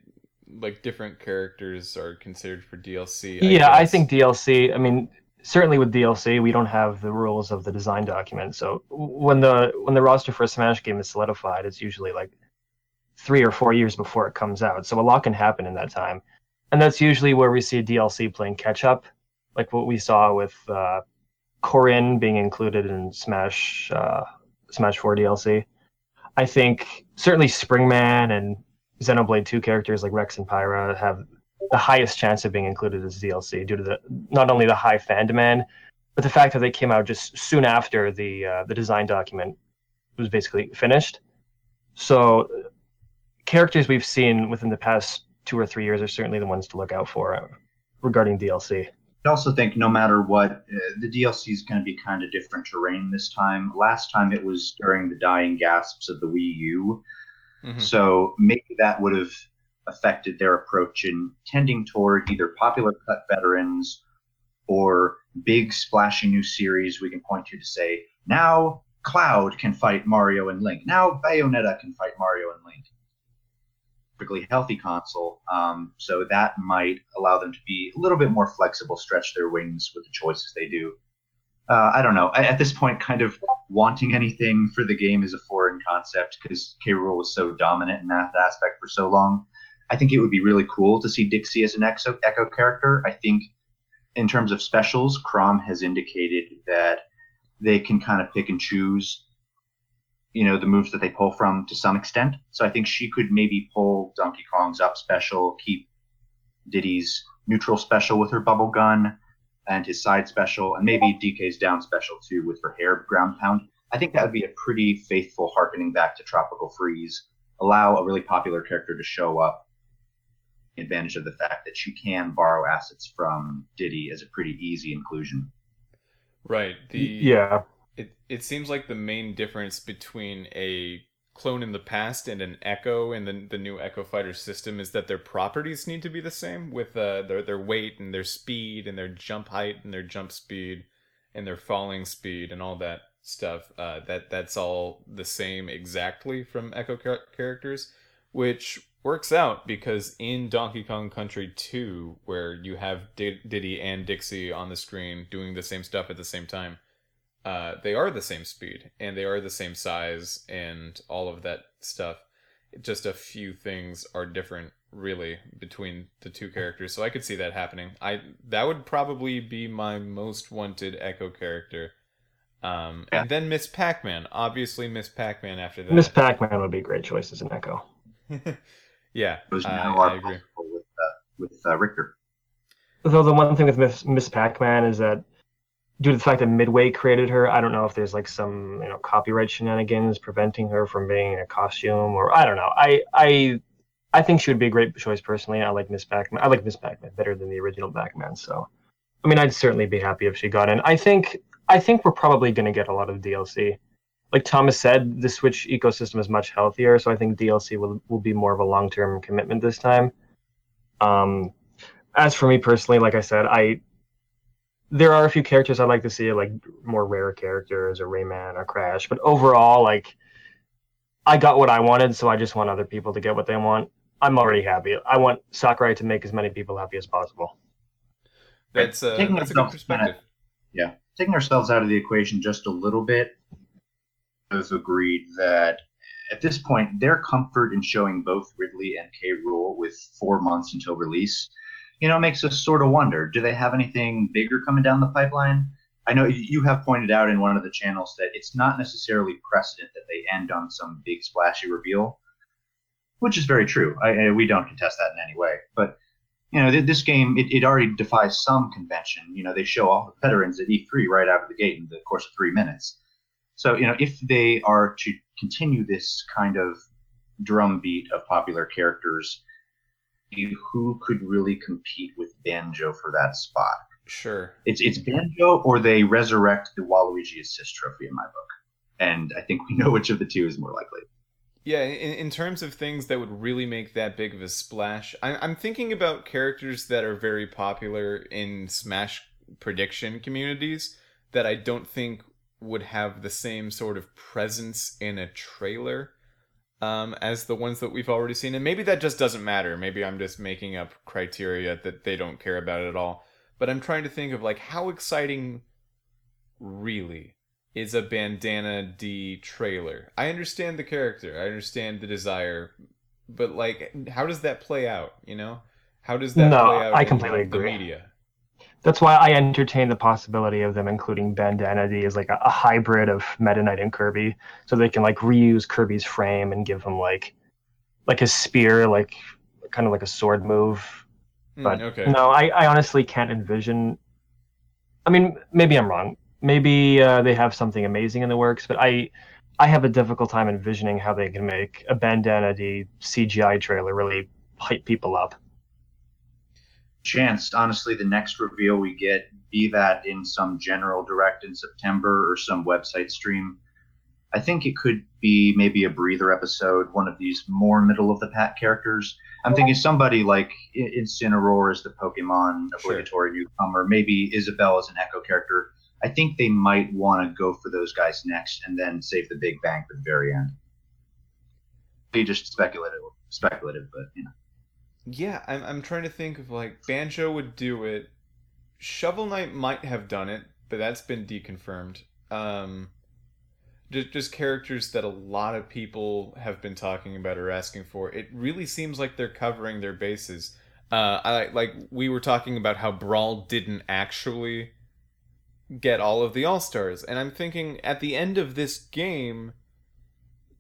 like different characters are considered for DLC. yeah, I think DLC. I mean, certainly with DLC, we don't have the rules of the design document. So when the when the roster for a Smash game is solidified, it's usually like three or four years before it comes out. So a lot can happen in that time, and that's usually where we see DLC playing catch up, like what we saw with uh, Corrin being included in Smash uh, Smash Four DLC. I think certainly Springman and Xenoblade 2 characters like Rex and Pyra have the highest chance of being included as DLC due to the not only the high fan demand, but the fact that they came out just soon after the uh, the design document was basically finished. So characters we've seen within the past two or three years are certainly the ones to look out for uh, regarding DLC. I also think no matter what, uh, the DLC is going to be kind of different terrain this time. Last time it was during the dying gasps of the Wii U, Mhm. so maybe that would have affected their approach in tending toward either popular cut veterans or big splashy new series we can point to to say now Cloud can fight Mario and Link. Now Bayonetta can fight Mario and Link. Perfectly healthy console, um, so that might allow them to be a little bit more flexible, stretch their wings with the choices they do. Uh, I don't know. I, at this point, kind of wanting anything for the game is a foreign concept because K. Rool was so dominant in that aspect for so long. I think it would be really cool to see Dixie as an Echo, Echo character. I think, in terms of specials, Crom has indicated that they can kind of pick and choose, you know, the moves that they pull from to some extent. So I think she could maybe pull Donkey Kong's up special, keep Diddy's neutral special with her bubble gun, and his side special, and maybe DK's down special too with her hair ground pound. I think that would be a pretty faithful harkening back to Tropical Freeze. Allow a really popular character to show up. Advantage of the fact that she can borrow assets from Diddy as a pretty easy inclusion. Right. The yeah, it it seems like the main difference between a clone in the past and an Echo in the the new Echo Fighter system is that their properties need to be the same with uh, their their weight and their speed and their jump height and their jump speed and their falling speed and all that stuff. Uh, that that's all the same exactly from Echo char- characters, which works out because in Donkey Kong Country 2, where you have Did- Diddy and Dixie on the screen doing the same stuff at the same time, uh, they are the same speed and they are the same size and all of that stuff. Just a few things are different, really, between the two characters. So I could see that happening. I that would probably be my most wanted Echo character. Um, Yeah. And then Miss Pac-Man, obviously Miss Pac-Man after that. Miss Pac-Man would be a great choice as an Echo. yeah, Those I, now I are agree. with uh, with uh, Richter. Though the one thing with Miss, Miss Pac-Man is that due to the fact that Midway created her, I don't know if there's like some you know copyright shenanigans preventing her from being in a costume, or I don't know. I I I think she would be a great choice personally. I like Miss Pac-Man. I like Miss Pac-Man better than the original Pac-Man. So, I mean, I'd certainly be happy if she got in. I think I think we're probably going to get a lot of DLC. Like Thomas said, the Switch ecosystem is much healthier, so I think DLC will will be more of a long-term commitment this time. Um, as for me personally, like I said, I there are a few characters I'd like to see, like more rare characters or Rayman or Crash. But overall, like I got what I wanted, so I just want other people to get what they want. I'm already happy. I want Sakurai to make as many people happy as possible. That's uh, Taking that's a good ourselves perspective. Yeah, taking ourselves out of the equation just a little bit, both agreed that at this point, their comfort in showing both Ridley and K. Rool with four months until release, you know, makes us sort of wonder: Do they have anything bigger coming down the pipeline? I know you have pointed out in one of the channels that it's not necessarily precedent that they end on some big splashy reveal, which is very true. I, we don't contest that in any way. But you know, this game it, it already defies some convention. You know, they show all the veterans at E3 right out of the gate in the course of three minutes. So you know, if they are to continue this kind of drumbeat of popular characters, who could really compete with Banjo for that spot? Sure. It's it's Banjo or they resurrect the Waluigi Assist Trophy in my book, and I think we know which of the two is more likely. Yeah, in, in terms of things that would really make that big of a splash, I, I'm thinking about characters that are very popular in Smash prediction communities that I don't think would have the same sort of presence in a trailer um, as the ones that we've already seen. And maybe that just doesn't matter. Maybe I'm just making up criteria that they don't care about at all. But I'm trying to think of like how exciting really is a Bandana D trailer. I understand the character, I understand the desire, but like how does that play out, you know? How does that no, play out I in completely the agree. media? That's why I entertain the possibility of them including Bandana D as like a, a hybrid of Meta Knight and Kirby, so they can like reuse Kirby's frame and give him like like a spear, like kind of like a sword move. Hmm, But okay. no, I, I honestly can't envision. I mean, maybe I'm wrong. Maybe uh, they have something amazing in the works, but I I have a difficult time envisioning how they can make a Bandana D CGI trailer really hype people up. chance, honestly, the next reveal we get, be that in some general direct in September or some website stream, I think it could be maybe a breather episode, one of these more middle of the pack characters. I'm thinking somebody like Incineroar is the Pokemon Sure. obligatory newcomer, maybe Isabelle is an Echo character. I think they might want to go for those guys next and then save the big bang for the very end. Be just speculative, speculative, but you know. Yeah, I'm I'm trying to think of like Banjo would do it. Shovel Knight might have done it, but that's been deconfirmed. Um, just just characters that a lot of people have been talking about or asking for. It really seems like they're covering their bases. Uh, I like we were talking about how Brawl didn't actually get all of the All Stars, and I'm thinking at the end of this game,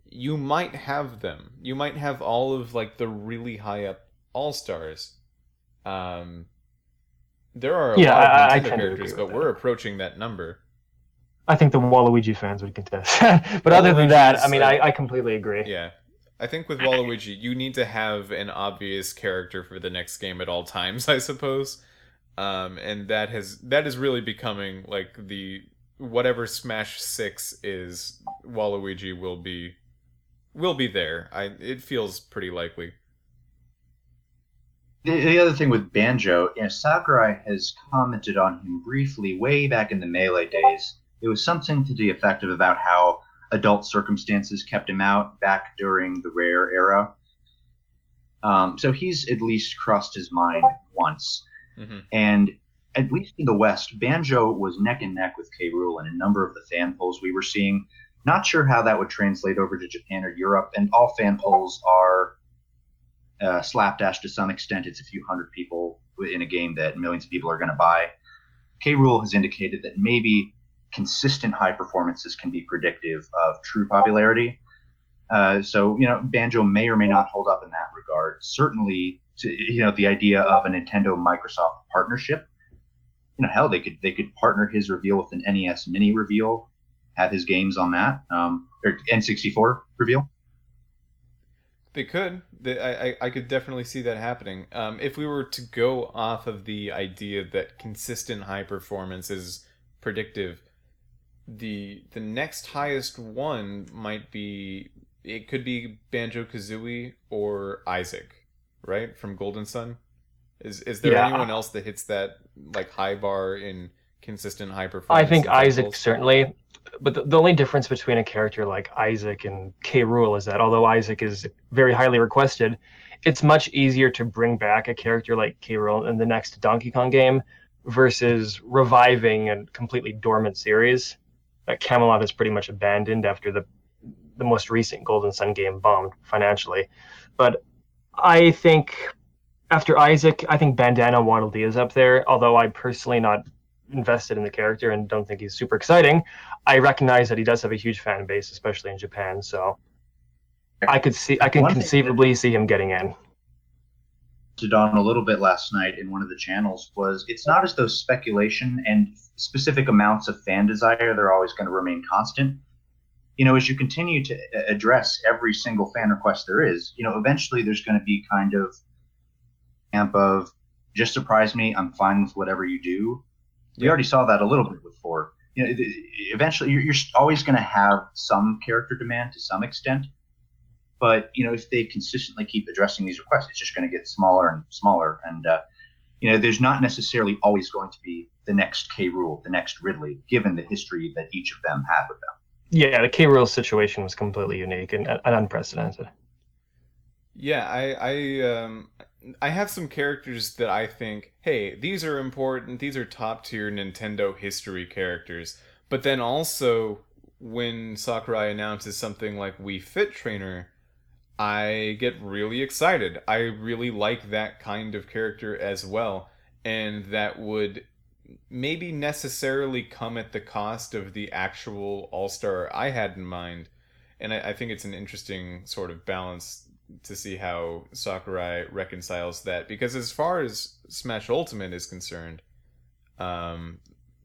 you might have them. You might have all of like the really high up All Stars. Um, there are a Yeah, lot of I- I Nintendo tend to characters, but we're approaching that number. I think the Waluigi fans would contest. but other than that, I mean, I, I completely agree. Yeah. I think with Waluigi, you need to have an obvious character for the next game at all times, I suppose. Um, and that has that is really becoming like the whatever Smash Six is, Waluigi will be will be there. I it feels pretty likely. The, the other thing with Banjo, you know, Sakurai has commented on him briefly way back in the Melee days. It was something to the effect of about how adult circumstances kept him out back during the Rare era. Um, so he's at least crossed his mind once. Hmm And at least in the West, Banjo was neck and neck with K. Rool in a number of the fan polls we were seeing. Not sure how that would translate over to Japan or Europe, and all fan polls are uh, slapdash to some extent. It's a few hundred people in a game that millions of people are going to buy. K. Rool has indicated that maybe consistent high performances can be predictive of true popularity. Uh, so you know, Banjo may or may not hold up in that regard. Certainly, to, you know, the idea of a Nintendo Microsoft partnership. You know, hell, they could they could partner his reveal with an NES Mini reveal, have his games on that, um, or N64 reveal. They could. They, I, I could definitely see that happening. Um, if we were to go off of the idea that consistent high performance is predictive, the the next highest one might be it could be Banjo Kazooie or Isaac, right from Golden Sun. Is is there Yeah. anyone else that hits that like high bar in consistent high performance? I think? Isaac certainly. But the, the only difference between a character like Isaac and K. Rool is that although Isaac is very highly requested, it's much easier to bring back a character like K. Rool in the next Donkey Kong game versus reviving a completely dormant series that Camelot has pretty much abandoned after the the most recent Golden Sun game bombed financially. But I think after Isaac, I think Bandana Waddle Dee is up there. Although I'm personally not invested in the character and don't think he's super exciting, I recognize that he does have a huge fan base, especially in Japan. So I could see, I can One conceivably see him getting in. to Don a little bit last night in one of the channels was it's not as though speculation and specific amounts of fan desire they're always going to remain constant. You know, as you continue to address every single fan request there is, you know, eventually there's going to be kind of camp of just surprise me, I'm fine with whatever you do. We already saw that a little bit before. You know, eventually you're, you're always going to have some character demand to some extent but you know if they consistently keep addressing these requests it's just going to get smaller and smaller and uh, you know there's not necessarily always going to be the next k rool the next ridley given the history that each of them had with them Yeah, the K. Rool situation was completely unique and, and unprecedented. Yeah, I I um I have some characters that I think, hey, these are important. These are top tier Nintendo history characters. But then also when Sakurai announces something like Wii Fit Trainer, I get really excited. I really like that kind of character as well, and that would maybe necessarily come at the cost of the actual All Star I had in mind. And I, I think it's an interesting sort of balance to see how Sakurai reconciles that because as far as Smash Ultimate is concerned, um,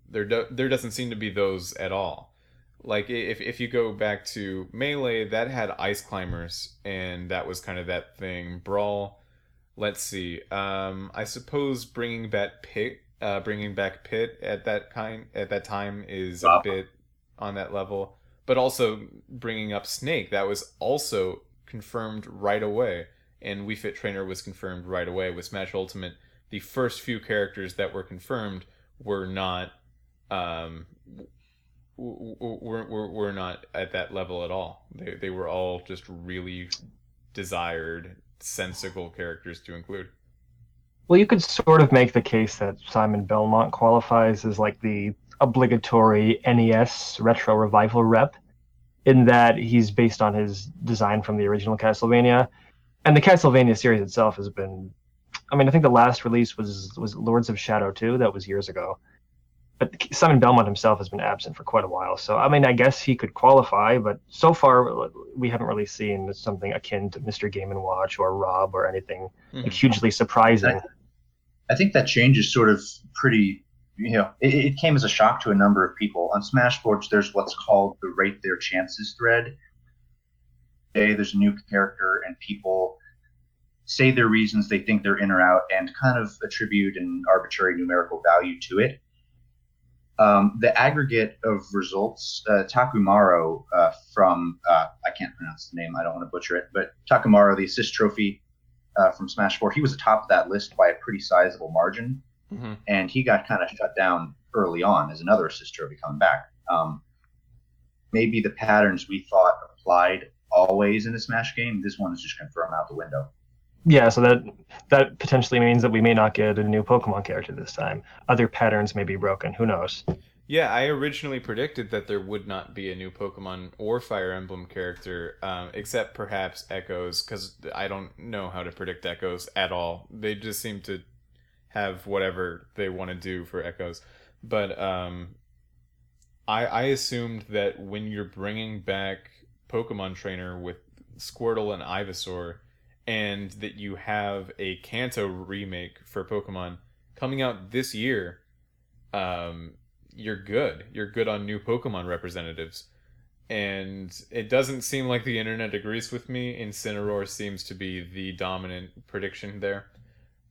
there do- there doesn't seem to be those at all. Like if if you go back to Melee, that had ice climbers, and that was kind of that thing. Brawl, let's see. Um, I suppose bringing back Pit, uh, bringing back Pit at that kind at that time is a bit on that level, but also bringing up Snake, that was also confirmed right away, and Wii Fit Trainer was confirmed right away with Smash Ultimate. The first few characters that were confirmed were not um, were, were, were not at that level at all. They, they were all just really desired, sensical characters to include. Well, you could sort of make the case that Simon Belmont qualifies as like the obligatory NES retro revival rep, in that he's based on his design from the original Castlevania, and the Castlevania series itself has been. I mean, I think the last release was was Lords of Shadow 2. That was years ago. But Simon Belmont himself has been absent for quite a while. So, I mean, I guess he could qualify, but so far we haven't really seen something akin to Mr. Game & Watch or Rob or anything like Mhm. hugely surprising. I think that change is sort of pretty you know it, it came as a shock to a number of people. On smashboards there's what's called the rate their chances thread. Hey there's a new character and people say their reasons they think they're in or out and kind of attribute an arbitrary numerical value to it. Um, the aggregate of results, uh, Takamaru uh, from, uh, I can't pronounce the name, I don't want to butcher it, but Takamaru, the assist trophy uh, from Smash 4, he was atop that list by a pretty sizable margin, Mhm. and he got kind of shut down early on as another assist trophy coming back. Um, maybe the patterns we thought applied always in the Smash game, this one is just going to throw them out the window. Yeah, so that that potentially means that we may not get a new Pokemon character this time. Other patterns may be broken. Who knows? Yeah, I originally predicted that there would not be a new Pokemon or Fire Emblem character, um, except perhaps Echoes, because I don't know how to predict Echoes at all. They just seem to have whatever they want to do for Echoes. But um, I, I assumed that when you're bringing back Pokemon Trainer with Squirtle and Ivysaur, and that you have a Kanto remake for Pokemon coming out this year, um, you're good. You're good on new Pokemon representatives. And it doesn't seem like the internet agrees with me. Incineroar seems to be the dominant prediction there.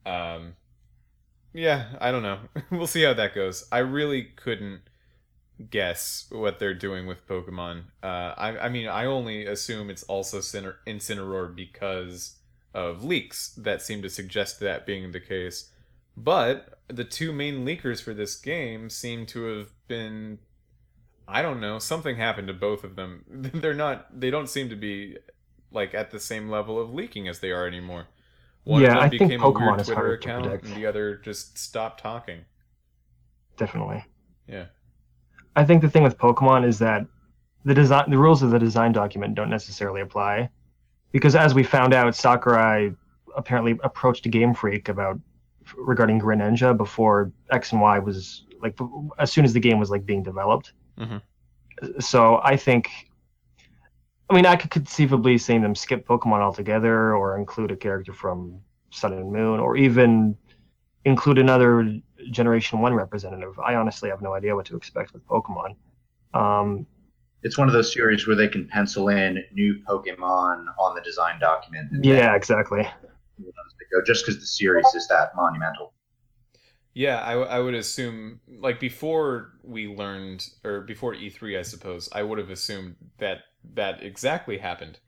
Um, yeah, I don't know. we'll see how that goes. I really couldn't guess what they're doing with Pokemon. Uh, I, I mean, I only assume it's also Ciner- Incineroar because of leaks that seem to suggest that being the case. But the two main leakers for this game seem to have been I don't know, something happened to both of them. They're not they don't seem to be like at the same level of leaking as they are anymore. One Yeah, I think became a Pokemon is Twitter to account predict. and the other just stopped talking. definitely. Yeah. I think the thing with Pokemon is that the design, the rules of the design document don't necessarily apply, because as we found out, Sakurai apparently approached Game Freak about regarding Greninja before X and Y was like as soon as the game was like being developed. Mhm. So I think, I mean, I could conceivably see them skip Pokemon altogether, or include a character from Sun and Moon, or even include another Generation One representative. I honestly have no idea what to expect with Pokemon. Um, It's one of those series where they can pencil in new Pokemon on the design document. and yeah, exactly. Just because the series is that monumental. Yeah, I, w- I would assume like before we learned or before E3, I suppose I would have assumed that that exactly happened.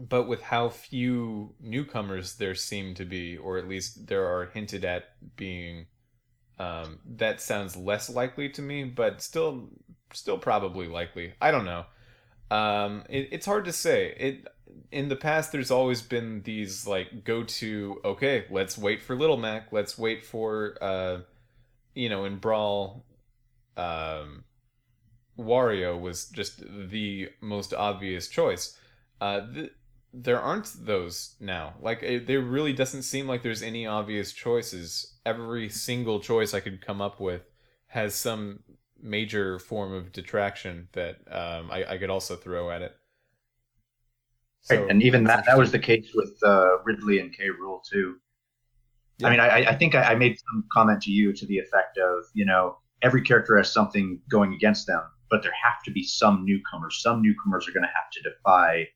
But with how few newcomers there seem to be, or at least there are hinted at being, um, that sounds less likely to me. But still, still probably likely. I don't know. Um, it, it's hard to say. It in the past, there's always been these like go to. Okay, let's wait for Little Mac. Let's wait for uh, you know, in Brawl, um, Wario was just the most obvious choice. Uh, th- there aren't those now. Like, it, there really doesn't seem like there's any obvious choices. Every single choice I could come up with has some major form of detraction that um, I, I could also throw at it. Right, and even that that was the case with uh, Ridley and K. Rool too. Yeah. I mean, I, I think I, I made some comment to you to the effect of, you know, every character has something going against them, but there have to be some newcomers. Some newcomers are going to have to defy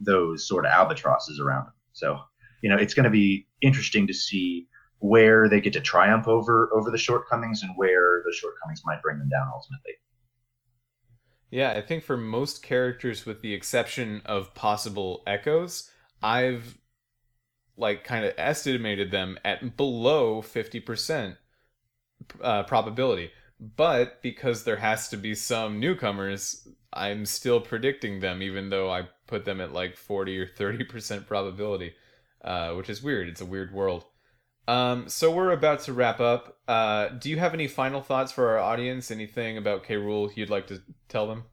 those sort of albatrosses around them. So, you know, it's going to be interesting to see where they get to triumph over over the shortcomings and where the shortcomings might bring them down ultimately. Yeah, I think for most characters, with the exception of possible echoes, I've like kind of estimated them at below 50% uh, probability. But because there has to be some newcomers, I'm still predicting them, even though I put them at like 40 or 30% probability, uh, which is weird. It's a weird world. Um, so we're about to wrap up. Uh, do you have any final thoughts for our audience? Anything about K. Rool you'd like to tell them?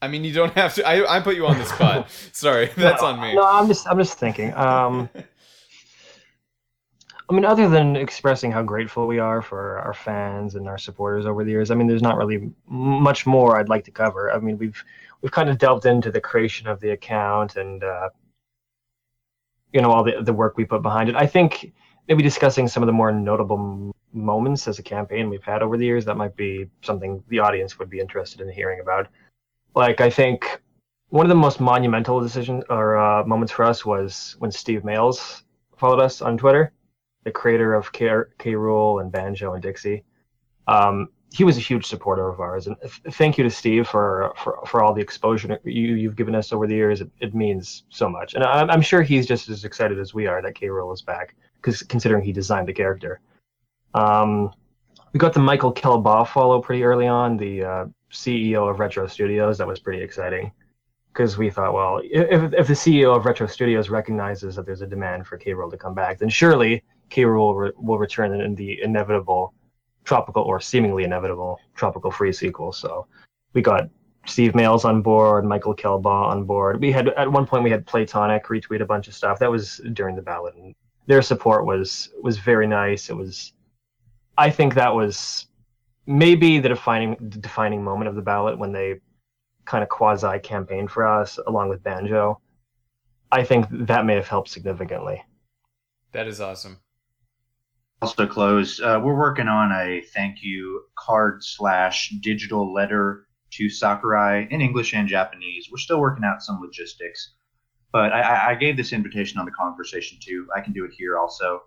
I mean, you don't have to. I, I put you on the spot. Sorry, that's no, on me. No, I'm just I'm just thinking. Um, I mean, other than expressing how grateful we are for our fans and our supporters over the years, I mean, there's not really much more I'd like to cover. I mean, we've we've kind of delved into the creation of the account and uh, you know all the the work we put behind it. I think maybe discussing some of the more notable moments as a campaign we've had over the years that might be something the audience would be interested in hearing about. Like, I think one of the most monumental decisions or uh, moments for us was when Steve Mayles followed us on Twitter, the creator of K, K Rool and Banjo and Dixie. Um, he was a huge supporter of ours, and th- thank you to Steve for for, for all the exposure you you've given us over the years. It, it means so much, and I'm, I'm sure he's just as excited as we are that K Rool is back, because considering he designed the character. Um, we got the Michael Kelbaugh follow pretty early on, the uh, CEO of Retro Studios. That was pretty exciting because we thought, well, if, if the CEO of Retro Studios recognizes that there's a demand for K. Rool to come back, then surely K. Rool re- will return in the inevitable tropical or seemingly inevitable Tropical Freeze sequel. So we got Steve Mayles on board, Michael Kelbaugh on board. We had at one point we had Playtonic retweet a bunch of stuff. That was during the ballot, and their support was was very nice. It was, I think that was maybe the defining the defining moment of the ballot when they kind of quasi campaign for us along with Banjo. I think that may have helped significantly. That is awesome. Also close. Uh, we're working on a thank you card slash digital letter to Sakurai in English and Japanese. We're still working out some logistics, but I- I, gave this invitation on the conversation too. I can do it here also.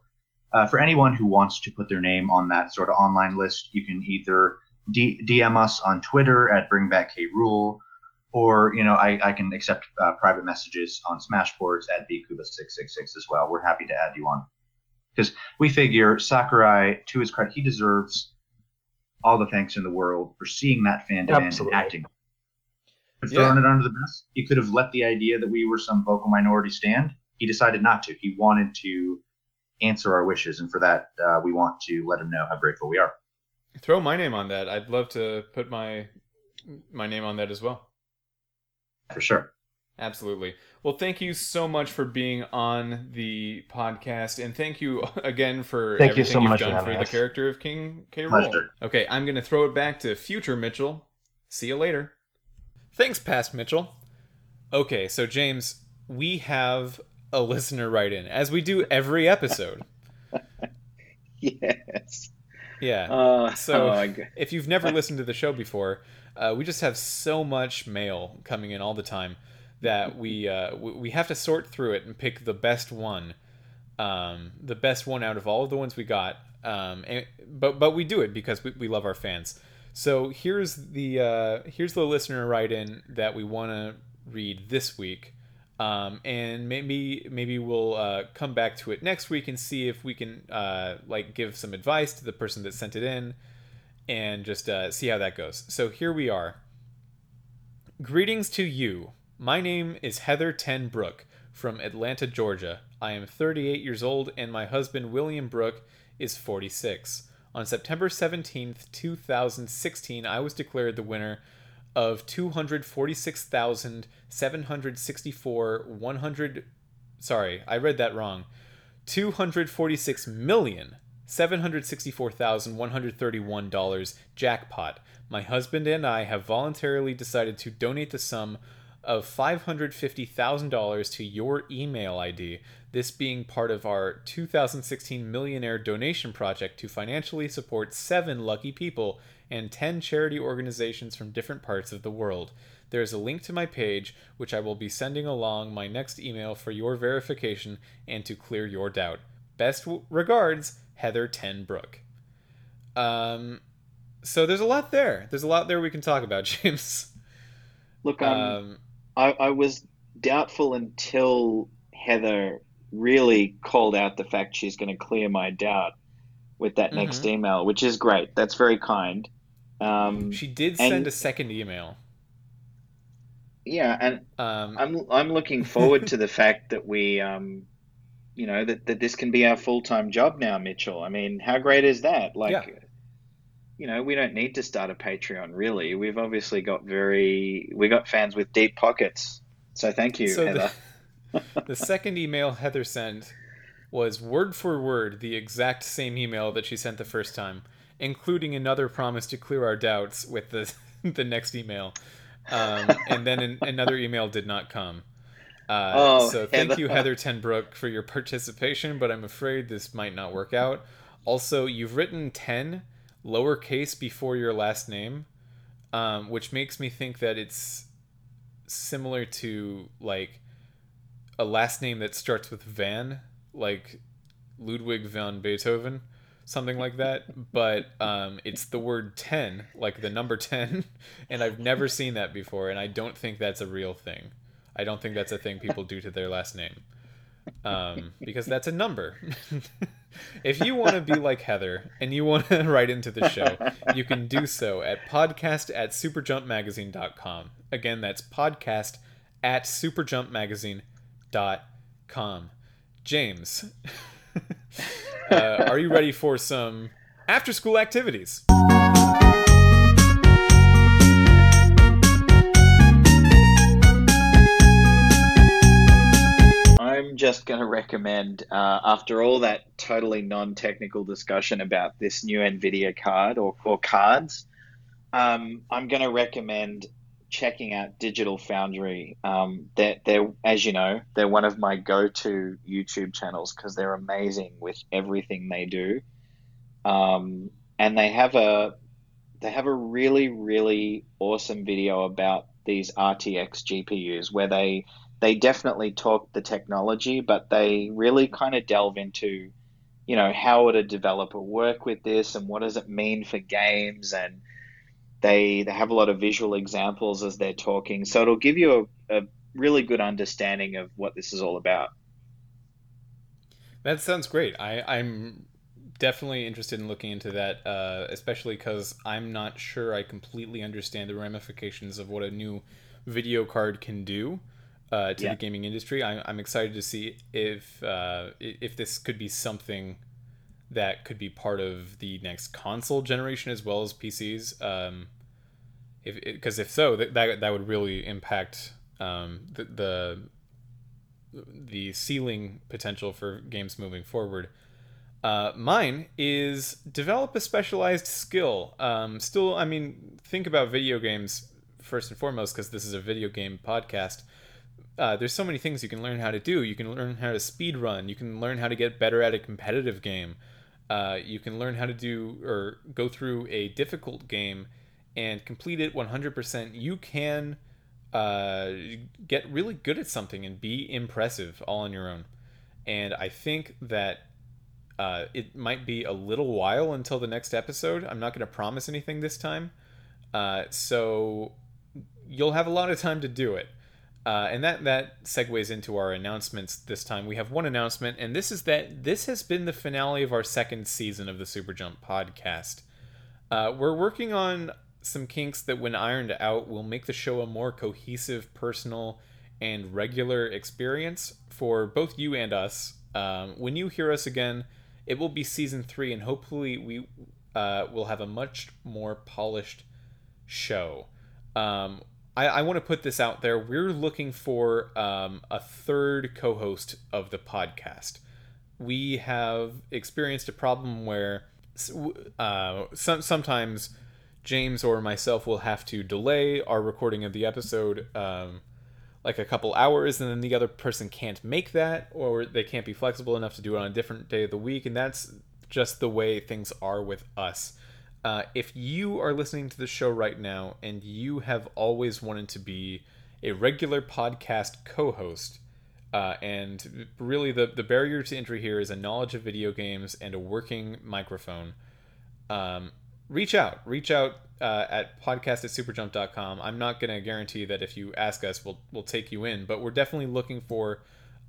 Uh, for anyone who wants to put their name on that sort of online list, you can either D- DM us on Twitter at BringBackKRool, or you know I, I can accept uh, private messages on Smashboards at bkuba666 as well. We're happy to add you on because we figure Sakurai, to his credit, he deserves all the thanks in the world for seeing that fan demand Absolutely. and acting. Could have thrown it under the bus. He could have let the idea that we were some vocal minority stand. he decided not to. He wanted to answer our wishes, and for that, uh, we want to let him know how grateful we are. Throw my name on that. I'd love to put my my name on that as well. For sure. Absolutely. Well, thank you so much for being on the podcast, and thank you again for Thank you so you've much for done for, having the character of King K. Rool. Okay, I'm gonna throw it back to future Mitchell. See you later. Thanks, past Mitchell. Okay, so James, we have a listener write in, as we do every episode. Yes. Yeah. Uh, So- oh, my if you've never listened to the show before, uh, we just have so much mail coming in all the time that we uh, we have to sort through it and pick the best one, um, the best one out of all of the ones we got. Um, and, but but we do it because we, we love our fans. So here's the uh, here's the listener write in that we want to read this week. Um, and maybe maybe we'll uh, come back to it next week and see if we can uh, like give some advice to the person that sent it in and just uh, see how that goes. So here we are. Greetings to you. My name is Heather Ten Brook from Atlanta, Georgia. I am 38 years old and my husband William Brook is 46. On September 17th, 2016, I was declared the winner of 246,764 100 sorry, I read that wrong. 246 million $764,131 jackpot. My husband and I have voluntarily decided to donate the sum of $550,000 to your email ID, this being part of our 2016 Millionaire Donation Project to financially support seven lucky people and 10 charity organizations from different parts of the world. There is a link to my page, which I will be sending along my next email for your verification and to clear your doubt. Best w- regards, Heather Ten Brook. Um, so there's a lot there. There's a lot there we can talk about, James. Look, um, Um, I, I was doubtful until Heather really called out the fact she's going to clear my doubt with that next Mhm. email, which is great. That's very kind. Um, she did and- send a second email. yeah, and Um, I'm I'm looking forward to the fact that we, um, you know, that, that this can be our full time job now, Mitchell. I mean, how great is that? Like, Yeah. You know, we don't need to start a Patreon, really. We've obviously got very we got fans with deep pockets. So thank you, so Heather. the, the second email Heather sent was word for word the exact same email that she sent the first time, including another promise to clear our doubts with the the next email. Um, and then an, another email did not come. Uh, Oh, so thank Heather. you, Heather Tenbrook, for your participation, but I'm afraid this might not work out. Also, you've written 10 lowercase before your last name, um, which makes me think that it's similar to like a last name that starts with Van, like Ludwig van Beethoven, something like that. But um, it's the word 10, like the number 10. And I've never seen that before. And I don't think that's a real thing. I don't think that's a thing people do to their last name. Um, because that's a number. if you want to be like Heather and you want to write into the show, you can do so at podcast at superjumpmagazine.com. Again, that's podcast at superjumpmagazine.com. James, uh, are you ready for some after school activities? I'm just going to recommend, uh, after all that totally non technical discussion about this new NVIDIA card or, or cards, um, I'm going to recommend checking out Digital Foundry. Um, they're, they're, as you know, they're one of my go to YouTube channels because they're amazing with everything they do. Um, and they have a they have a really really awesome video about these RTX GPUs where they they definitely talk the technology, but they really kind of delve into, you know, how would a developer work with this and what does it mean for games and they they have a lot of visual examples as they're talking, so it'll give you a, a really good understanding of what this is all about. That sounds great. I, I'm definitely interested in looking into that, uh, especially because I'm not sure I completely understand the ramifications of what a new video card can do. Uh, to Yeah. the gaming industry. I, I'm excited to see if uh, if this could be something that could be part of the next console generation as well as PCs. Um, if because if so, that, that that would really impact um, the, the the ceiling potential for games moving forward. Uh, mine is develop a specialized skill. Um, still, I mean, think about video games first and foremost because this is a video game podcast. Uh, there's so many things you can learn how to do. You can learn how to speed run. You can learn how to get better at a competitive game. Uh, you can learn how to do or go through a difficult game and complete it 100%. You can uh, get really good at something and be impressive all on your own. And I think that uh, it might be a little while until the next episode. I'm not going to promise anything this time. Uh, so you'll have a lot of time to do it. Uh, and that, that segues into our announcements this time. We have one announcement, and this is that this has been the finale of our second season of the Super Jump podcast. Uh, we're working on some kinks that, when ironed out, will make the show a more cohesive, personal, and regular experience for both you and us. Um, when you hear us again, it will be season three, and hopefully, we uh, will have a much more polished show. Um, I, I want to put this out there. We're looking for um, a third co host of the podcast. We have experienced a problem where uh, some, sometimes James or myself will have to delay our recording of the episode um, like a couple hours, and then the other person can't make that, or they can't be flexible enough to do it on a different day of the week, and that's just the way things are with us. Uh, if you are listening to the show right now and you have always wanted to be a regular podcast co-host, uh, and really the, the barrier to entry here is a knowledge of video games and a working microphone, um, reach out. Reach out uh, at podcast at superjump.com. I'm not going to guarantee that if you ask us, we'll, we'll take you in, but we're definitely looking for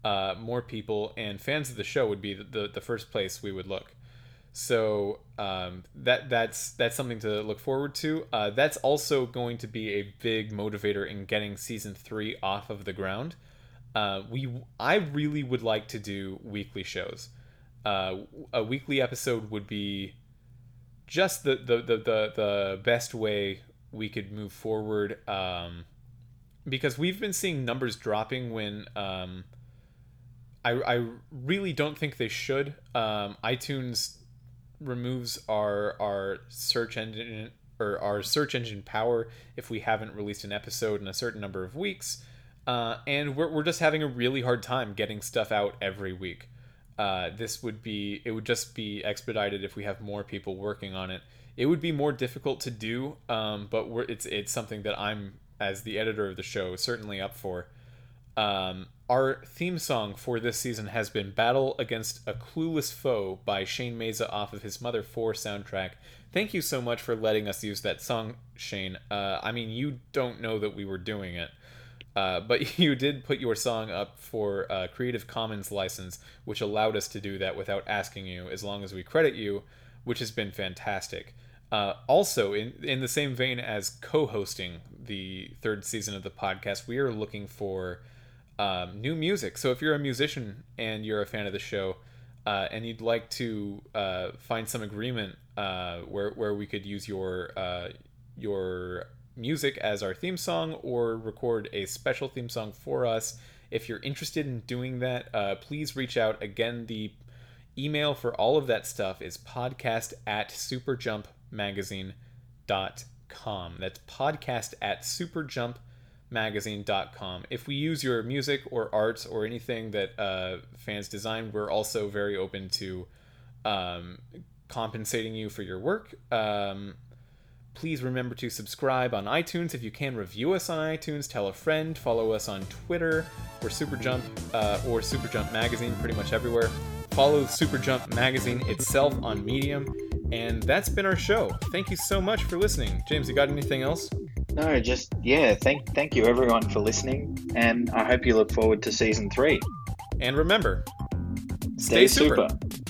uh, more people, and fans of the show would be the, the, the first place we would look. So um, that that's that's something to look forward to. Uh, that's also going to be a big motivator in getting season three off of the ground. Uh, we I really would like to do weekly shows. Uh, a weekly episode would be just the the, the, the, the best way we could move forward um, because we've been seeing numbers dropping when um, I, I really don't think they should. Um, iTunes removes our our search engine or our search engine power if we haven't released an episode in a certain number of weeks. Uh, and we're, we're just having a really hard time getting stuff out every week. Uh, this would be it would just be expedited if we have more people working on it. It would be more difficult to do, um, but it's it's something that I'm as the editor of the show certainly up for. Um, our theme song for this season has been Battle Against a Clueless Foe by Shane Mesa off of his Mother 4 soundtrack. Thank you so much for letting us use that song, Shane. Uh, I mean, you don't know that we were doing it, uh, but you did put your song up for a Creative Commons license, which allowed us to do that without asking you, as long as we credit you, which has been fantastic. Uh, also, in, in the same vein as co hosting the third season of the podcast, we are looking for um, new music. So if you're a musician and you're a fan of the show, uh, and you'd like to uh, find some agreement uh, where where we could use your uh, your music as our theme song or record a special theme song for us, if you're interested in doing that, uh, please reach out. Again, the email for all of that stuff is podcast at superjumpmagazine.com. That's podcast at superjump magazine.com. If we use your music or art or anything that uh, fans design, we're also very open to um, compensating you for your work. Um, please remember to subscribe on iTunes if you can. Review us on iTunes. Tell a friend. Follow us on Twitter. We're uh, or Superjump Magazine, pretty much everywhere. Follow Superjump Magazine itself on Medium. And that's been our show. Thank you so much for listening. James, you got anything else? No, just yeah. Thank thank you everyone for listening, and I hope you look forward to season three. And remember, stay, Stay super. super.